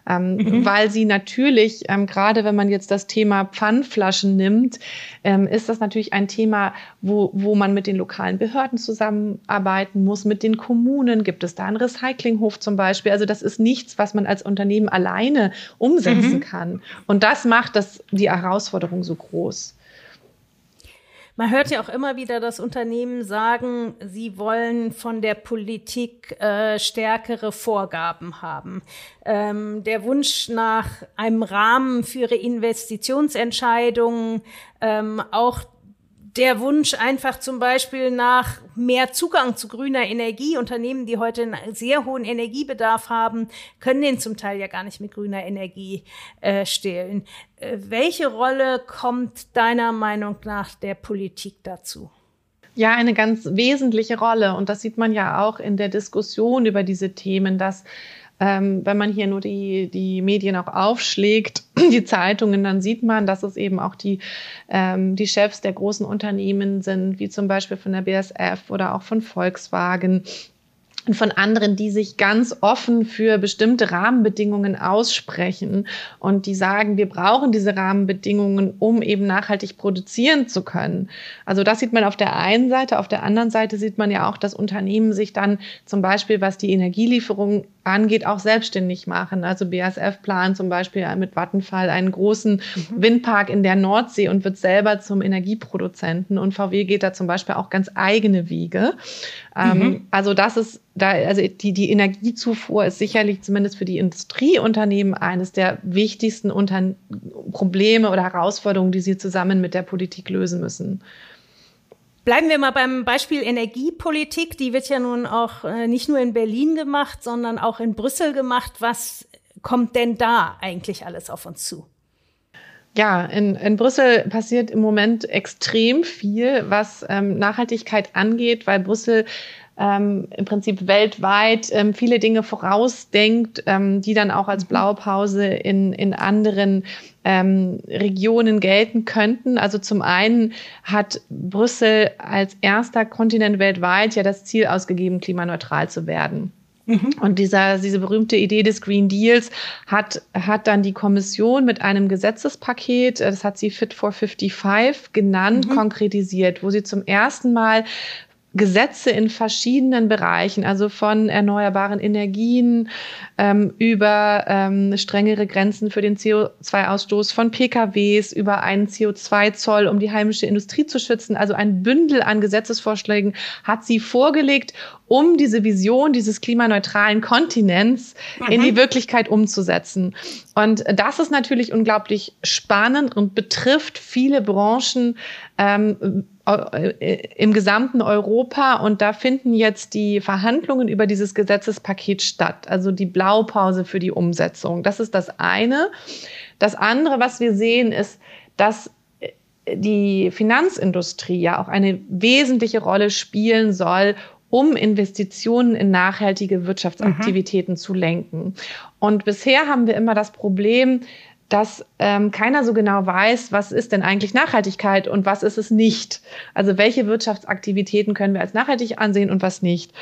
ähm, mhm. weil sie natürlich, ähm, gerade wenn man jetzt das Thema Pfandflaschen nimmt, ähm, ist das natürlich ein Thema, wo, wo man mit den lokalen Behörden zusammenarbeiten muss, mit den Kommunen. Gibt es da einen Recyclinghof zum Beispiel? Also das ist nichts, was man als Unternehmen alleine umsetzen mhm. kann. Und das macht das, die Herausforderung so groß. Man hört ja auch immer wieder, dass Unternehmen sagen, sie wollen von der Politik äh, stärkere Vorgaben haben. Ähm, der Wunsch nach einem Rahmen für ihre Investitionsentscheidungen, ähm, auch der Wunsch einfach zum Beispiel nach mehr Zugang zu grüner Energie. Unternehmen, die heute einen sehr hohen Energiebedarf haben, können den zum Teil ja gar nicht mit grüner Energie äh, stehlen. Äh, welche Rolle kommt deiner Meinung nach der Politik dazu? Ja, eine ganz wesentliche Rolle. Und das sieht man ja auch in der Diskussion über diese Themen, dass ähm, wenn man hier nur die, die Medien auch aufschlägt, [CLEARS THROAT] die Zeitungen, dann sieht man, dass es eben auch die, ähm, die Chefs der großen Unternehmen sind, wie zum Beispiel von der BSF oder auch von Volkswagen und von anderen, die sich ganz offen für bestimmte Rahmenbedingungen aussprechen und die sagen, wir brauchen diese Rahmenbedingungen, um eben nachhaltig produzieren zu können. Also das sieht man auf der einen Seite. Auf der anderen Seite sieht man ja auch, dass Unternehmen sich dann zum Beispiel, was die Energielieferung angeht, auch selbstständig machen. Also BASF plant zum Beispiel mit Vattenfall einen großen mhm. Windpark in der Nordsee und wird selber zum Energieproduzenten. Und VW geht da zum Beispiel auch ganz eigene Wege. Ähm, mhm. also das ist da, also die, die Energiezufuhr ist sicherlich zumindest für die Industrieunternehmen eines der wichtigsten Unter Probleme oder Herausforderungen, die sie zusammen mit der Politik lösen müssen. Bleiben wir mal beim Beispiel Energiepolitik. Die wird ja nun auch äh, nicht nur in Berlin gemacht, sondern auch in Brüssel gemacht. Was kommt denn da eigentlich alles auf uns zu? Ja, in, in Brüssel passiert im Moment extrem viel, was ähm, Nachhaltigkeit angeht, weil Brüssel ähm, im Prinzip weltweit ähm, viele Dinge vorausdenkt, ähm, die dann auch als mhm. Blaupause in, in anderen ähm, Regionen gelten könnten. Also zum einen hat Brüssel als erster Kontinent weltweit ja das Ziel ausgegeben, klimaneutral zu werden. Mhm. Und dieser, diese berühmte Idee des Green Deals hat, hat dann die Kommission mit einem Gesetzespaket, das hat sie Fit for 55 genannt, mhm. konkretisiert, wo sie zum ersten Mal Gesetze in verschiedenen Bereichen, also von erneuerbaren Energien ähm, über ähm, strengere Grenzen für den CO2-Ausstoß von PKWs, über einen CO2-Zoll, um die heimische Industrie zu schützen. Also ein Bündel an Gesetzesvorschlägen hat sie vorgelegt, um diese Vision dieses klimaneutralen Kontinents mhm. in die Wirklichkeit umzusetzen. Und das ist natürlich unglaublich spannend und betrifft viele Branchen ähm, äh, im gesamten Europa. Und da finden jetzt die Verhandlungen über dieses Gesetzespaket statt, also die Blaupause für die Umsetzung. Das ist das eine. Das andere, was wir sehen, ist, dass die Finanzindustrie ja auch eine wesentliche Rolle spielen soll, um Investitionen in nachhaltige Wirtschaftsaktivitäten mhm. zu lenken. Und bisher haben wir immer das Problem, dass ähm, keiner so genau weiß, was ist denn eigentlich Nachhaltigkeit und was ist es nicht. Also welche Wirtschaftsaktivitäten können wir als nachhaltig ansehen und was nicht.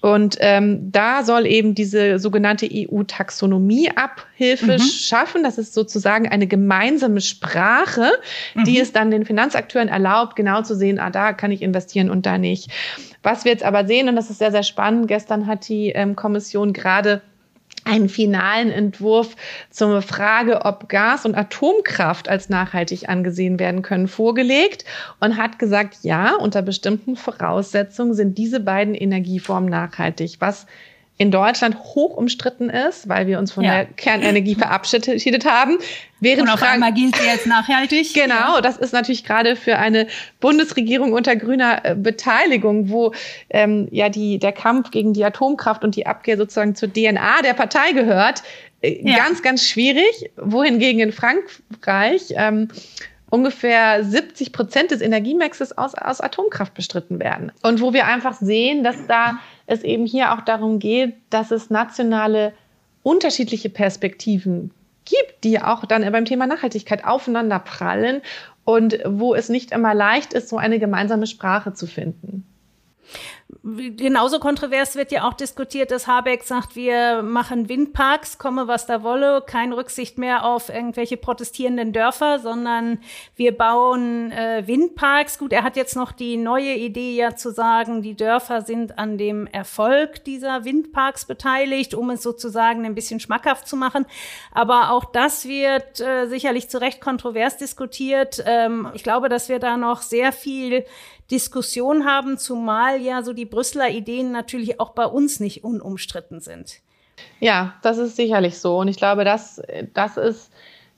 Und ähm, da soll eben diese sogenannte EU-Taxonomie-Abhilfe mhm. schaffen. Das ist sozusagen eine gemeinsame Sprache, die mhm. es dann den Finanzakteuren erlaubt, genau zu sehen, ah, da kann ich investieren und da nicht. Was wir jetzt aber sehen, und das ist sehr, sehr spannend, gestern hat die ähm, Kommission gerade einen finalen Entwurf zur Frage, ob Gas- und Atomkraft als nachhaltig angesehen werden können, vorgelegt und hat gesagt, ja, unter bestimmten Voraussetzungen sind diese beiden Energieformen nachhaltig, was in Deutschland hoch umstritten ist, weil wir uns von ja. der Kernenergie [LAUGHS] verabschiedet haben. Während Und auf Frank einmal gilt sie jetzt nachhaltig. [LAUGHS] Genau, das ist natürlich gerade für eine Bundesregierung unter grüner äh, Beteiligung, wo ähm, ja die, der Kampf gegen die Atomkraft und die Abkehr sozusagen zur DNA der Partei gehört, äh, ja. ganz, ganz schwierig. Wohingegen in Frankreich ähm, ungefähr 70 Prozent des Energiemixes aus, aus Atomkraft bestritten werden. Und wo wir einfach sehen, dass da es eben hier auch darum geht, dass es nationale unterschiedliche Perspektiven gibt, die auch dann beim Thema Nachhaltigkeit aufeinander prallen und wo es nicht immer leicht ist, so eine gemeinsame Sprache zu finden. Genauso kontrovers wird ja auch diskutiert, dass Habeck sagt, wir machen Windparks, komme was da wolle, keine Rücksicht mehr auf irgendwelche protestierenden Dörfer, sondern wir bauen äh, Windparks. Gut, er hat jetzt noch die neue Idee ja zu sagen, die Dörfer sind an dem Erfolg dieser Windparks beteiligt, um es sozusagen ein bisschen schmackhaft zu machen. Aber auch das wird äh, sicherlich zu Recht kontrovers diskutiert. Ähm, ich glaube, dass wir da noch sehr viel Diskussion haben, zumal ja so die Brüsseler Ideen natürlich auch bei uns nicht unumstritten sind. Ja, das ist sicherlich so. Und ich glaube, das, das ist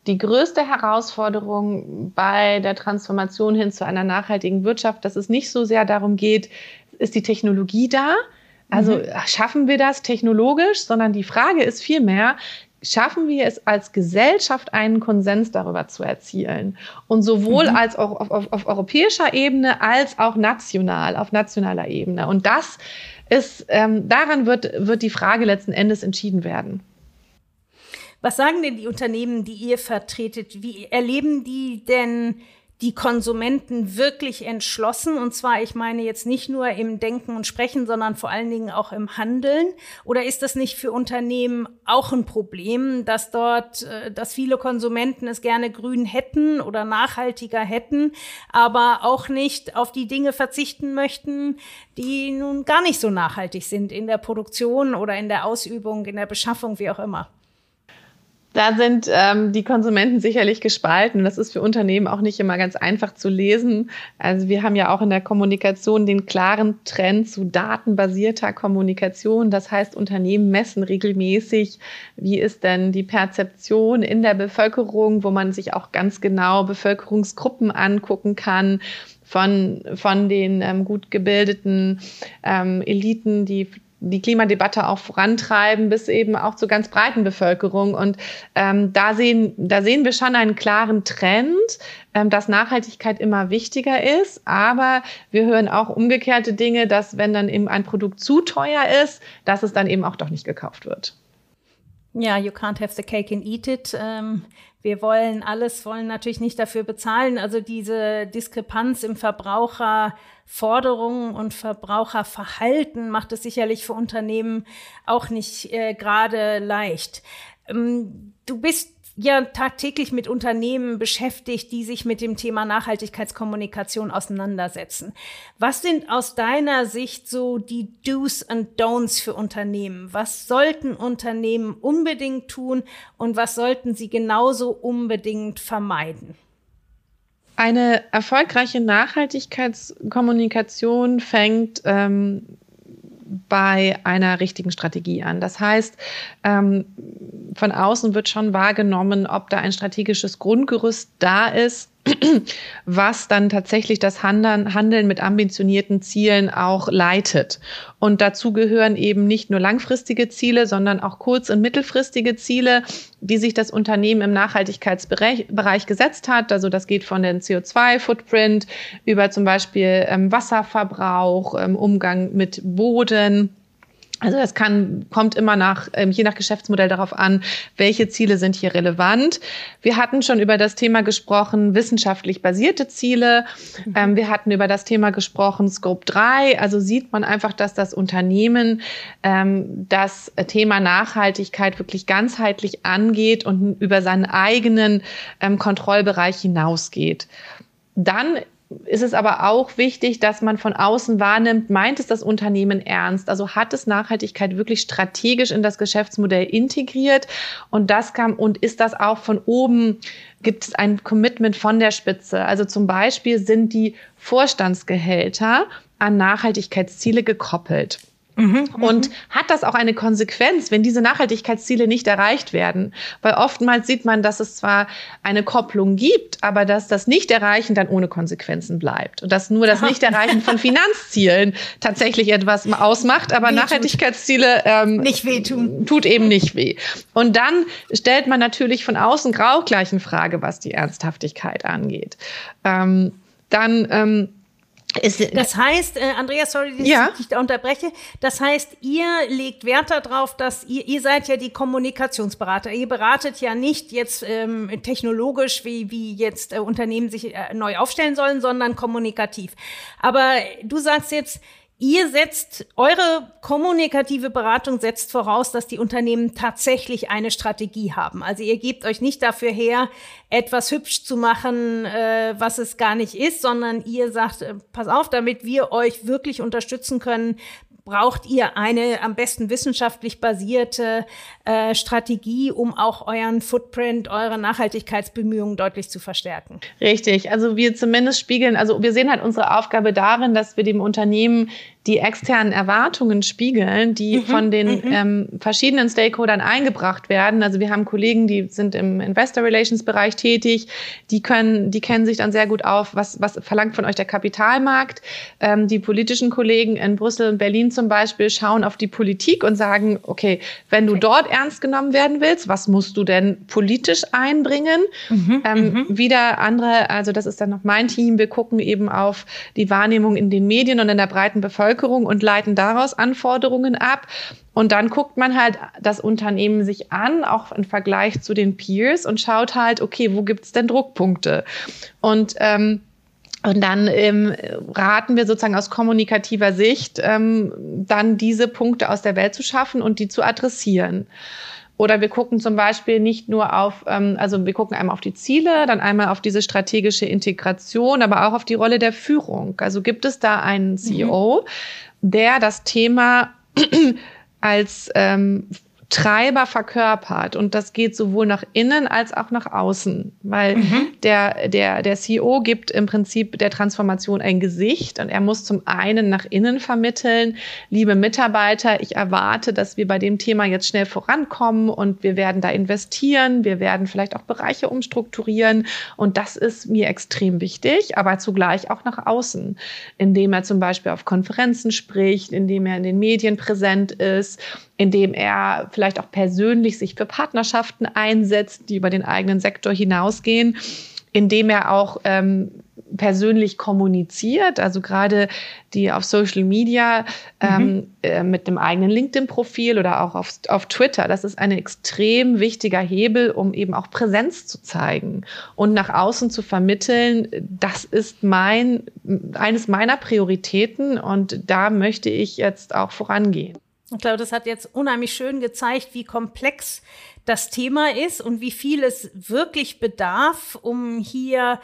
die größte Herausforderung bei der Transformation hin zu einer nachhaltigen Wirtschaft, dass es nicht so sehr darum geht, ist die Technologie da? Also mhm. schaffen wir das technologisch, sondern die Frage ist vielmehr, schaffen wir es als Gesellschaft einen Konsens darüber zu erzielen. Und sowohl mhm. als auch auf, auf, auf, europäischer Ebene als auch national, auf nationaler Ebene. Und das ist, ähm, daran wird, wird die Frage letzten Endes entschieden werden. Was sagen denn die Unternehmen, die ihr vertretet? Wie erleben die denn die Konsumenten wirklich entschlossen? Und zwar, ich meine jetzt nicht nur im Denken und Sprechen, sondern vor allen Dingen auch im Handeln. Oder ist das nicht für Unternehmen auch ein Problem, dass dort, äh, dass viele Konsumenten es gerne grün hätten oder nachhaltiger hätten, aber auch nicht auf die Dinge verzichten möchten, die nun gar nicht so nachhaltig sind in der Produktion oder in der Ausübung, in der Beschaffung, wie auch immer? Da sind ähm, die Konsumenten sicherlich gespalten. Das ist für Unternehmen auch nicht immer ganz einfach zu lesen. Also wir haben ja auch in der Kommunikation den klaren Trend zu datenbasierter Kommunikation. Das heißt, Unternehmen messen regelmäßig, wie ist denn die Perzeption in der Bevölkerung, wo man sich auch ganz genau Bevölkerungsgruppen angucken kann von, von den ähm, gut gebildeten ähm, Eliten, die die Klimadebatte auch vorantreiben, bis eben auch zur ganz breiten Bevölkerung. Und ähm, da, sehen, da sehen wir schon einen klaren Trend, ähm, dass Nachhaltigkeit immer wichtiger ist. Aber wir hören auch umgekehrte Dinge, dass wenn dann eben ein Produkt zu teuer ist, dass es dann eben auch doch nicht gekauft wird. Ja, you can't have the cake and eat it. Ähm, wir wollen alles, wollen natürlich nicht dafür bezahlen. Also diese Diskrepanz im Verbraucherforderungen und Verbraucherverhalten macht es sicherlich für Unternehmen auch nicht äh, gerade leicht. Ähm, du bist ja tagtäglich mit Unternehmen beschäftigt, die sich mit dem Thema Nachhaltigkeitskommunikation auseinandersetzen. Was sind aus deiner Sicht so die Do's and Don'ts für Unternehmen? Was sollten Unternehmen unbedingt tun und was sollten sie genauso unbedingt vermeiden? Eine erfolgreiche Nachhaltigkeitskommunikation fängt ähm, bei einer richtigen Strategie an. Das heißt, ähm, von außen wird schon wahrgenommen, ob da ein strategisches Grundgerüst da ist, [CLEARS THROAT] was dann tatsächlich das Handeln, Handeln mit ambitionierten Zielen auch leitet. Und dazu gehören eben nicht nur langfristige Ziele, sondern auch kurz- und mittelfristige Ziele, die sich das Unternehmen im Nachhaltigkeitsbereich gesetzt hat. Also das geht von den CO2-Footprint über zum Beispiel ähm, Wasserverbrauch, ähm, Umgang mit Boden also das kann, kommt immer nach, ähm, je nach Geschäftsmodell darauf an, welche Ziele sind hier relevant. Wir hatten schon über das Thema gesprochen, wissenschaftlich basierte Ziele. Mhm. Ähm, wir hatten über das Thema gesprochen, Scope 3. Also sieht man einfach, dass das Unternehmen ähm, das Thema Nachhaltigkeit wirklich ganzheitlich angeht und über seinen eigenen Kontrollbereich hinausgeht. Dann ist es aber auch wichtig, dass man von außen wahrnimmt, meint es das Unternehmen ernst? Also hat es Nachhaltigkeit wirklich strategisch in das Geschäftsmodell integriert? Und das kam, und ist das auch von oben, gibt es ein Commitment von der Spitze? Also zum Beispiel sind die Vorstandsgehälter an Nachhaltigkeitsziele gekoppelt. Mhm, und hat das auch eine Konsequenz, wenn diese Nachhaltigkeitsziele nicht erreicht werden? Weil oftmals sieht man, dass es zwar eine Kopplung gibt, aber dass das Nicht-Erreichen dann ohne Konsequenzen bleibt. Und dass nur das Nicht-Erreichen von [LAUGHS] Finanzzielen tatsächlich etwas ausmacht, aber Nachhaltigkeitsziele ähm, nicht wehtun. tut eben nicht weh. Und dann stellt man natürlich von außen auch gleich eine Frage, was die Ernsthaftigkeit angeht. Ähm, dann ähm, das heißt, äh, Andreas, sorry, dass ja. ich dich da unterbreche. Das heißt, ihr legt Wert darauf, dass ihr, ihr seid ja die Kommunikationsberater. Ihr beratet ja nicht jetzt ähm, technologisch, wie, wie jetzt äh, Unternehmen sich äh, neu aufstellen sollen, sondern kommunikativ. Aber du sagst jetzt, Ihr setzt, eure kommunikative Beratung setzt voraus, dass die Unternehmen tatsächlich eine Strategie haben. Also ihr gebt euch nicht dafür her, etwas hübsch zu machen, äh, was es gar nicht ist, sondern ihr sagt, äh, pass auf, damit wir euch wirklich unterstützen können, braucht ihr eine am besten wissenschaftlich basierte äh, Strategie, um auch euren Footprint, eure Nachhaltigkeitsbemühungen deutlich zu verstärken. Richtig. Also wir zumindest spiegeln, also wir sehen halt unsere Aufgabe darin, dass wir dem Unternehmen die externen Erwartungen spiegeln, die mhm, von den mhm. ähm, verschiedenen Stakeholdern eingebracht werden. Also wir haben Kollegen, die sind im Investor Relations Bereich tätig, die können, die kennen sich dann sehr gut auf, was, was verlangt von euch der Kapitalmarkt. Ähm, die politischen Kollegen in Brüssel und Berlin zum Beispiel schauen auf die Politik und sagen, okay, wenn du okay. dort ernst genommen werden willst, was musst du denn politisch einbringen? Mhm, ähm, mhm. wieder andere, also das ist dann noch mein Team, wir gucken eben auf die Wahrnehmung in den Medien und in der breiten Bevölkerung Bevölkerung und leiten daraus Anforderungen ab. Und dann guckt man halt das Unternehmen sich an, auch im Vergleich zu den Peers und schaut halt, okay, wo gibt es denn Druckpunkte? Und ähm, und dann ähm, raten wir sozusagen aus kommunikativer Sicht, ähm, dann diese Punkte aus der Welt zu schaffen und die zu adressieren. Oder wir gucken zum Beispiel nicht nur auf, ähm, also wir gucken einmal auf die Ziele, dann einmal auf diese strategische Integration, aber auch auf die Rolle der Führung. Also gibt es da einen CEO, mhm. der das Thema [CLEARS THROAT] als ähm, Treiber verkörpert. Und das geht sowohl nach innen als auch nach außen, weil mhm. der, der, der CEO gibt im Prinzip der Transformation ein Gesicht und er muss zum einen nach innen vermitteln, liebe Mitarbeiter, ich erwarte, dass wir bei dem Thema jetzt schnell vorankommen und wir werden da investieren, wir werden vielleicht auch Bereiche umstrukturieren. Und das ist mir extrem wichtig, aber zugleich auch nach außen, indem er zum Beispiel auf Konferenzen spricht, indem er in den Medien präsent ist, indem er vielleicht auch persönlich sich für Partnerschaften einsetzt, die über den eigenen Sektor hinausgehen, indem er auch ähm, persönlich kommuniziert, also gerade die auf Social Media ähm, mhm. äh, mit dem eigenen LinkedIn-Profil oder auch auf, auf Twitter. Das ist ein extrem wichtiger Hebel, um eben auch Präsenz zu zeigen und nach außen zu vermitteln. Das ist mein, eines meiner Prioritäten und da möchte ich jetzt auch vorangehen. Ich glaube, das hat jetzt unheimlich schön gezeigt, wie komplex das Thema ist und wie viel es wirklich bedarf, um hier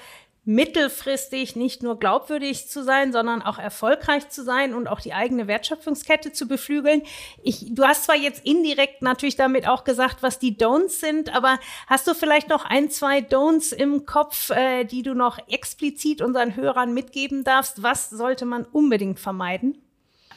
mittelfristig nicht nur glaubwürdig zu sein, sondern auch erfolgreich zu sein und auch die eigene Wertschöpfungskette zu beflügeln. Ich, du hast zwar jetzt indirekt natürlich damit auch gesagt, was die Don'ts sind, aber hast du vielleicht noch ein, zwei Don'ts im Kopf, äh, die du noch explizit unseren Hörern mitgeben darfst? Was sollte man unbedingt vermeiden?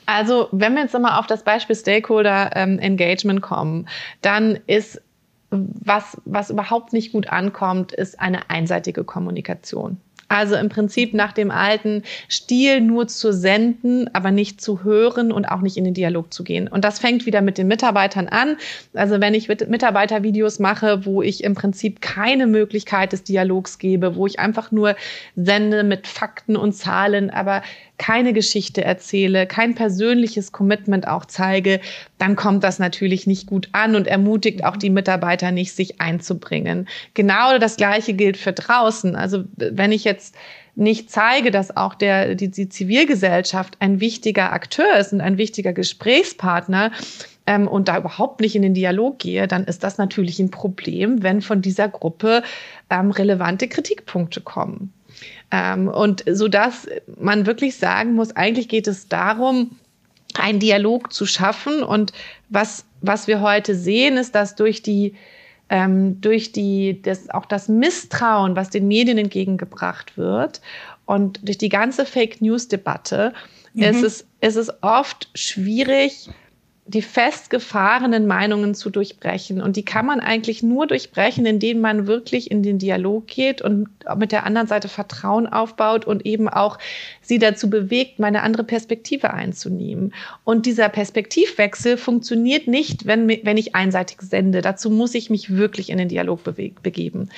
Also, wenn wir jetzt nochmal auf das Beispiel Stakeholder ähm, Engagement kommen, dann ist was, was überhaupt nicht gut ankommt, ist eine einseitige Kommunikation. Also im Prinzip nach dem alten Stil nur zu senden, aber nicht zu hören und auch nicht in den Dialog zu gehen. Und das fängt wieder mit den Mitarbeitern an. Also wenn ich Mitarbeitervideos mache, wo ich im Prinzip keine Möglichkeit des Dialogs gebe, wo ich einfach nur sende mit Fakten und Zahlen, aber keine Geschichte erzähle, kein persönliches Commitment auch zeige, dann kommt das natürlich nicht gut an und ermutigt auch die Mitarbeiter nicht, sich einzubringen. Genau das Gleiche gilt für draußen. Also wenn ich jetzt nicht zeige, dass auch der, die, die Zivilgesellschaft ein wichtiger Akteur ist und ein wichtiger Gesprächspartner, ähm, und da überhaupt nicht in den Dialog gehe, dann ist das natürlich ein Problem, wenn von dieser Gruppe ähm, relevante Kritikpunkte kommen. Ähm, und so dass man wirklich sagen muss, eigentlich geht es darum, einen Dialog zu schaffen. Und was, was wir heute sehen, ist, dass durch die ähm, durch die, das, auch das Misstrauen, was den Medien entgegengebracht wird und durch die ganze Fake News Debatte, mhm. ist, es, ist es oft schwierig, die festgefahrenen Meinungen zu durchbrechen. Und die kann man eigentlich nur durchbrechen, indem man wirklich in den Dialog geht und mit der anderen Seite Vertrauen aufbaut und eben auch sie dazu bewegt, meine andere Perspektive einzunehmen. Und dieser Perspektivwechsel funktioniert nicht, wenn, wenn ich einseitig sende. Dazu muss ich mich wirklich in den Dialog begeben.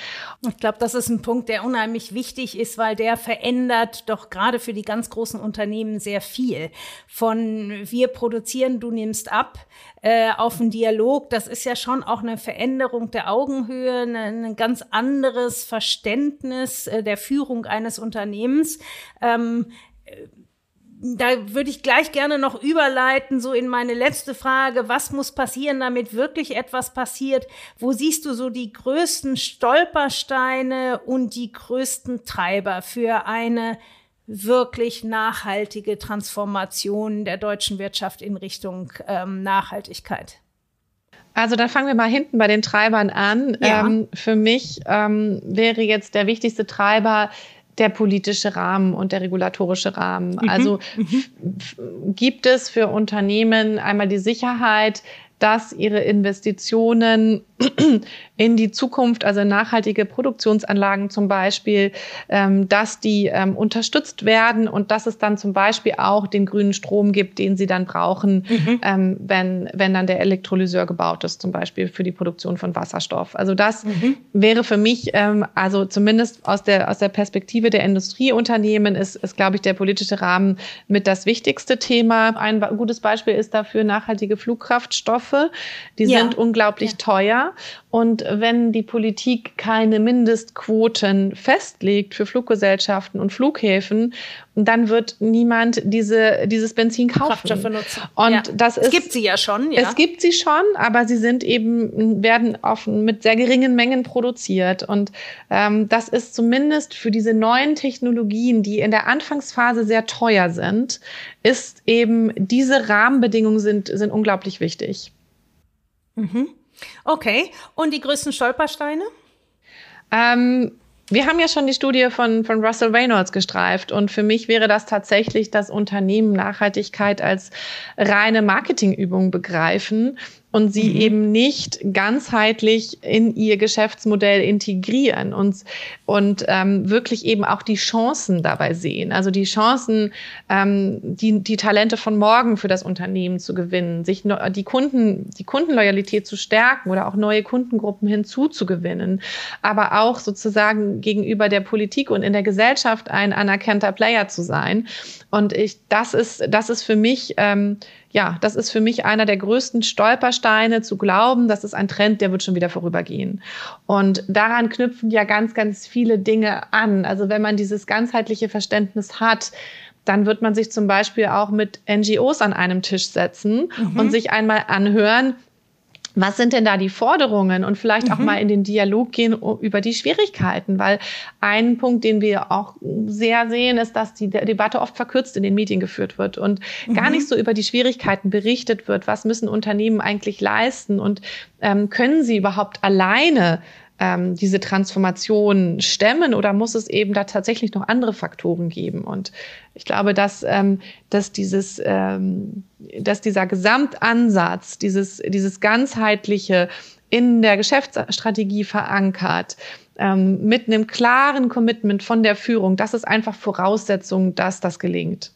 Ich glaube, das ist ein Punkt, der unheimlich wichtig ist, weil der verändert doch gerade für die ganz großen Unternehmen sehr viel. Von wir produzieren, du nimmst ab, äh, auf einen Dialog, das ist ja schon auch eine Veränderung der Augenhöhe, eine, ein ganz anderes Verständnis äh, der Führung eines Unternehmens. Ähm, äh, da würde ich gleich gerne noch überleiten, so in meine letzte Frage. Was muss passieren, damit wirklich etwas passiert? Wo siehst du so die größten Stolpersteine und die größten Treiber für eine wirklich nachhaltige Transformation der deutschen Wirtschaft in Richtung ähm, Nachhaltigkeit? Also da fangen wir mal hinten bei den Treibern an. Ja. Ähm, für mich ähm, wäre jetzt der wichtigste Treiber der politische Rahmen und der regulatorische Rahmen. Mhm. Also mhm. gibt es für Unternehmen einmal die Sicherheit, dass ihre Investitionen in die Zukunft, also nachhaltige Produktionsanlagen zum Beispiel, ähm, dass die ähm, unterstützt werden und dass es dann zum Beispiel auch den grünen Strom gibt, den sie dann brauchen, mhm. ähm, wenn, wenn dann der Elektrolyseur gebaut ist, zum Beispiel für die Produktion von Wasserstoff. Also das mhm. wäre für mich, also zumindest aus der, aus der Perspektive der Industrieunternehmen ist, ist, glaube ich, der politische Rahmen mit das wichtigste Thema. Ein gutes Beispiel ist dafür nachhaltige Flugkraftstoffe. Die ja. sind unglaublich ja. teuer und wenn die Politik keine Mindestquoten festlegt für Fluggesellschaften und Flughäfen, dann wird niemand diese, dieses Benzin kaufen. nutzen. Und ja. das ist, es gibt sie ja schon, ja. Es gibt sie schon, aber sie sind eben, werden offen mit sehr geringen Mengen produziert. Und ähm, das ist zumindest für diese neuen Technologien, die in der Anfangsphase sehr teuer sind, ist eben diese Rahmenbedingungen sind, sind unglaublich wichtig. Mhm. Okay. Und die größten Stolpersteine? Ähm, wir haben ja schon die Studie von, von Russell Reynolds gestreift und für mich wäre das tatsächlich das Unternehmen Nachhaltigkeit als reine Marketingübung begreifen und sie mhm. eben nicht ganzheitlich in ihr Geschäftsmodell integrieren und, und ähm, wirklich eben auch die Chancen dabei sehen. Also die Chancen, ähm, die, die Talente von morgen für das Unternehmen zu gewinnen, sich die Kunden, die Kundenloyalität zu stärken oder auch neue Kundengruppen hinzuzugewinnen, aber auch sozusagen gegenüber der Politik und in der Gesellschaft ein anerkannter Player zu sein. Und ich, das ist, das ist für mich, ähm, ja, das ist für mich einer der größten Stolpersteine zu glauben, das ist ein Trend, der wird schon wieder vorübergehen. Und daran knüpfen ja ganz, ganz viele Dinge an. Also wenn man dieses ganzheitliche Verständnis hat, dann wird man sich zum Beispiel auch mit NGOs an einem Tisch setzen mhm. und sich einmal anhören, was sind denn da die Forderungen und vielleicht mhm. auch mal in den Dialog gehen über die Schwierigkeiten, weil ein Punkt, den wir auch sehr sehen, ist, dass die Debatte oft verkürzt in den Medien geführt wird und mhm. gar nicht so über die Schwierigkeiten berichtet wird. Was müssen Unternehmen eigentlich leisten und ähm, können sie überhaupt alleine ähm, diese Transformation stemmen oder muss es eben da tatsächlich noch andere Faktoren geben? Und ich glaube, dass, ähm, dass, dieses, ähm, dass dieser Gesamtansatz, dieses, dieses ganzheitliche in der Geschäftsstrategie verankert, ähm, mit einem klaren Commitment von der Führung, das ist einfach Voraussetzung, dass das gelingt.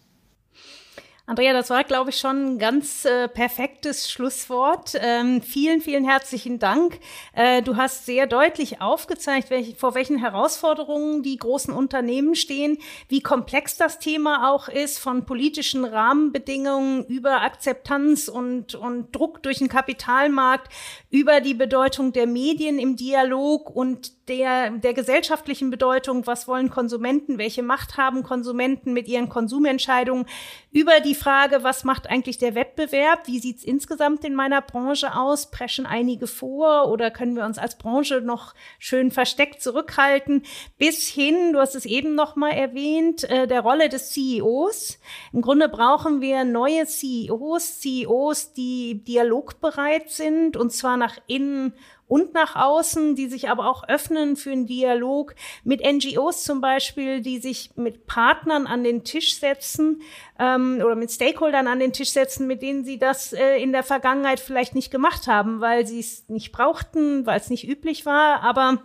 Andrea, das war, glaube ich, schon ein ganz äh, perfektes Schlusswort. Ähm, vielen, vielen herzlichen Dank. Äh, du hast sehr deutlich aufgezeigt, welch, vor welchen Herausforderungen die großen Unternehmen stehen, wie komplex das Thema auch ist, von politischen Rahmenbedingungen über Akzeptanz und, und Druck durch den Kapitalmarkt, über die Bedeutung der Medien im Dialog und der, der gesellschaftlichen Bedeutung, was wollen Konsumenten, welche Macht haben Konsumenten mit ihren Konsumentscheidungen, über die Frage, was macht eigentlich der Wettbewerb, wie sieht's insgesamt in meiner Branche aus, preschen einige vor oder können wir uns als Branche noch schön versteckt zurückhalten, bis hin, du hast es eben noch mal erwähnt, äh, der Rolle des CEOs. Im Grunde brauchen wir neue CEOs, CEOs, die dialogbereit sind und zwar nach innen und nach außen, die sich aber auch öffnen für einen Dialog mit NGOs zum Beispiel, die sich mit Partnern an den Tisch setzen ähm, oder mit Stakeholdern an den Tisch setzen, mit denen sie das äh, in der Vergangenheit vielleicht nicht gemacht haben, weil sie es nicht brauchten, weil es nicht üblich war, aber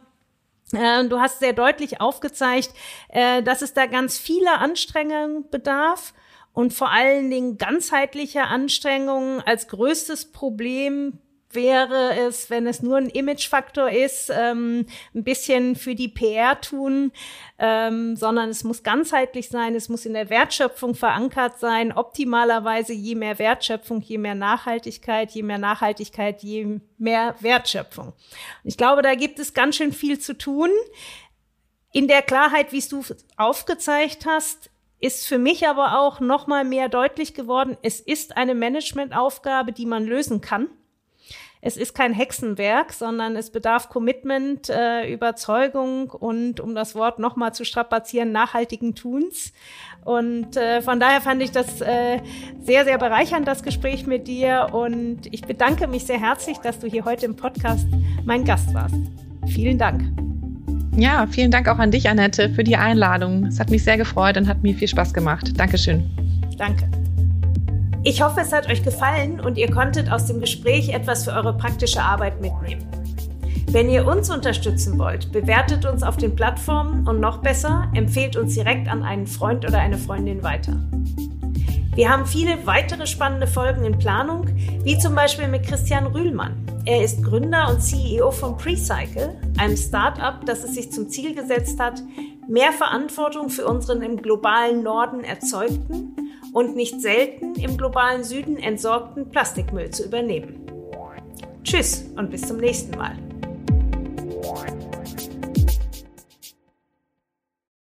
äh, Du hast sehr deutlich aufgezeigt, äh, dass es da ganz viele Anstrengungen bedarf und vor allen Dingen ganzheitliche Anstrengungen als größtes Problem wäre es, wenn es nur ein Imagefaktor ist, ähm, ein bisschen für die PR tun, ähm, sondern es muss ganzheitlich sein, es muss in der Wertschöpfung verankert sein. Optimalerweise je mehr Wertschöpfung, je mehr Nachhaltigkeit, je mehr Nachhaltigkeit, je mehr Wertschöpfung. Ich glaube, da gibt es ganz schön viel zu tun. In der Klarheit, wie du aufgezeigt hast, ist für mich aber auch noch mal mehr deutlich geworden, es ist eine Managementaufgabe, die man lösen kann es ist kein Hexenwerk, sondern es bedarf Commitment, äh, Überzeugung und, um das Wort nochmal zu strapazieren, nachhaltigen Tuns. Und äh, von daher fand ich das äh, sehr, sehr bereichernd, das Gespräch mit dir. Und ich bedanke mich sehr herzlich, dass du hier heute im Podcast mein Gast warst. Vielen Dank. Ja, vielen Dank auch an dich, Annette, für die Einladung. Es hat mich sehr gefreut und hat mir viel Spaß gemacht. Dankeschön. Danke. Ich hoffe, es hat euch gefallen und ihr konntet aus dem Gespräch etwas für eure praktische Arbeit mitnehmen. Wenn ihr uns unterstützen wollt, bewertet uns auf den Plattformen und noch besser, empfehlt uns direkt an einen Freund oder eine Freundin weiter. Wir haben viele weitere spannende Folgen in Planung, wie zum Beispiel mit Christian Rühlmann. Er ist Gründer und CEO von Precycle, einem Startup, das es sich zum Ziel gesetzt hat, mehr Verantwortung für unseren im globalen Norden erzeugten und nicht selten im globalen Süden entsorgten Plastikmüll zu übernehmen. Tschüss und bis zum nächsten Mal.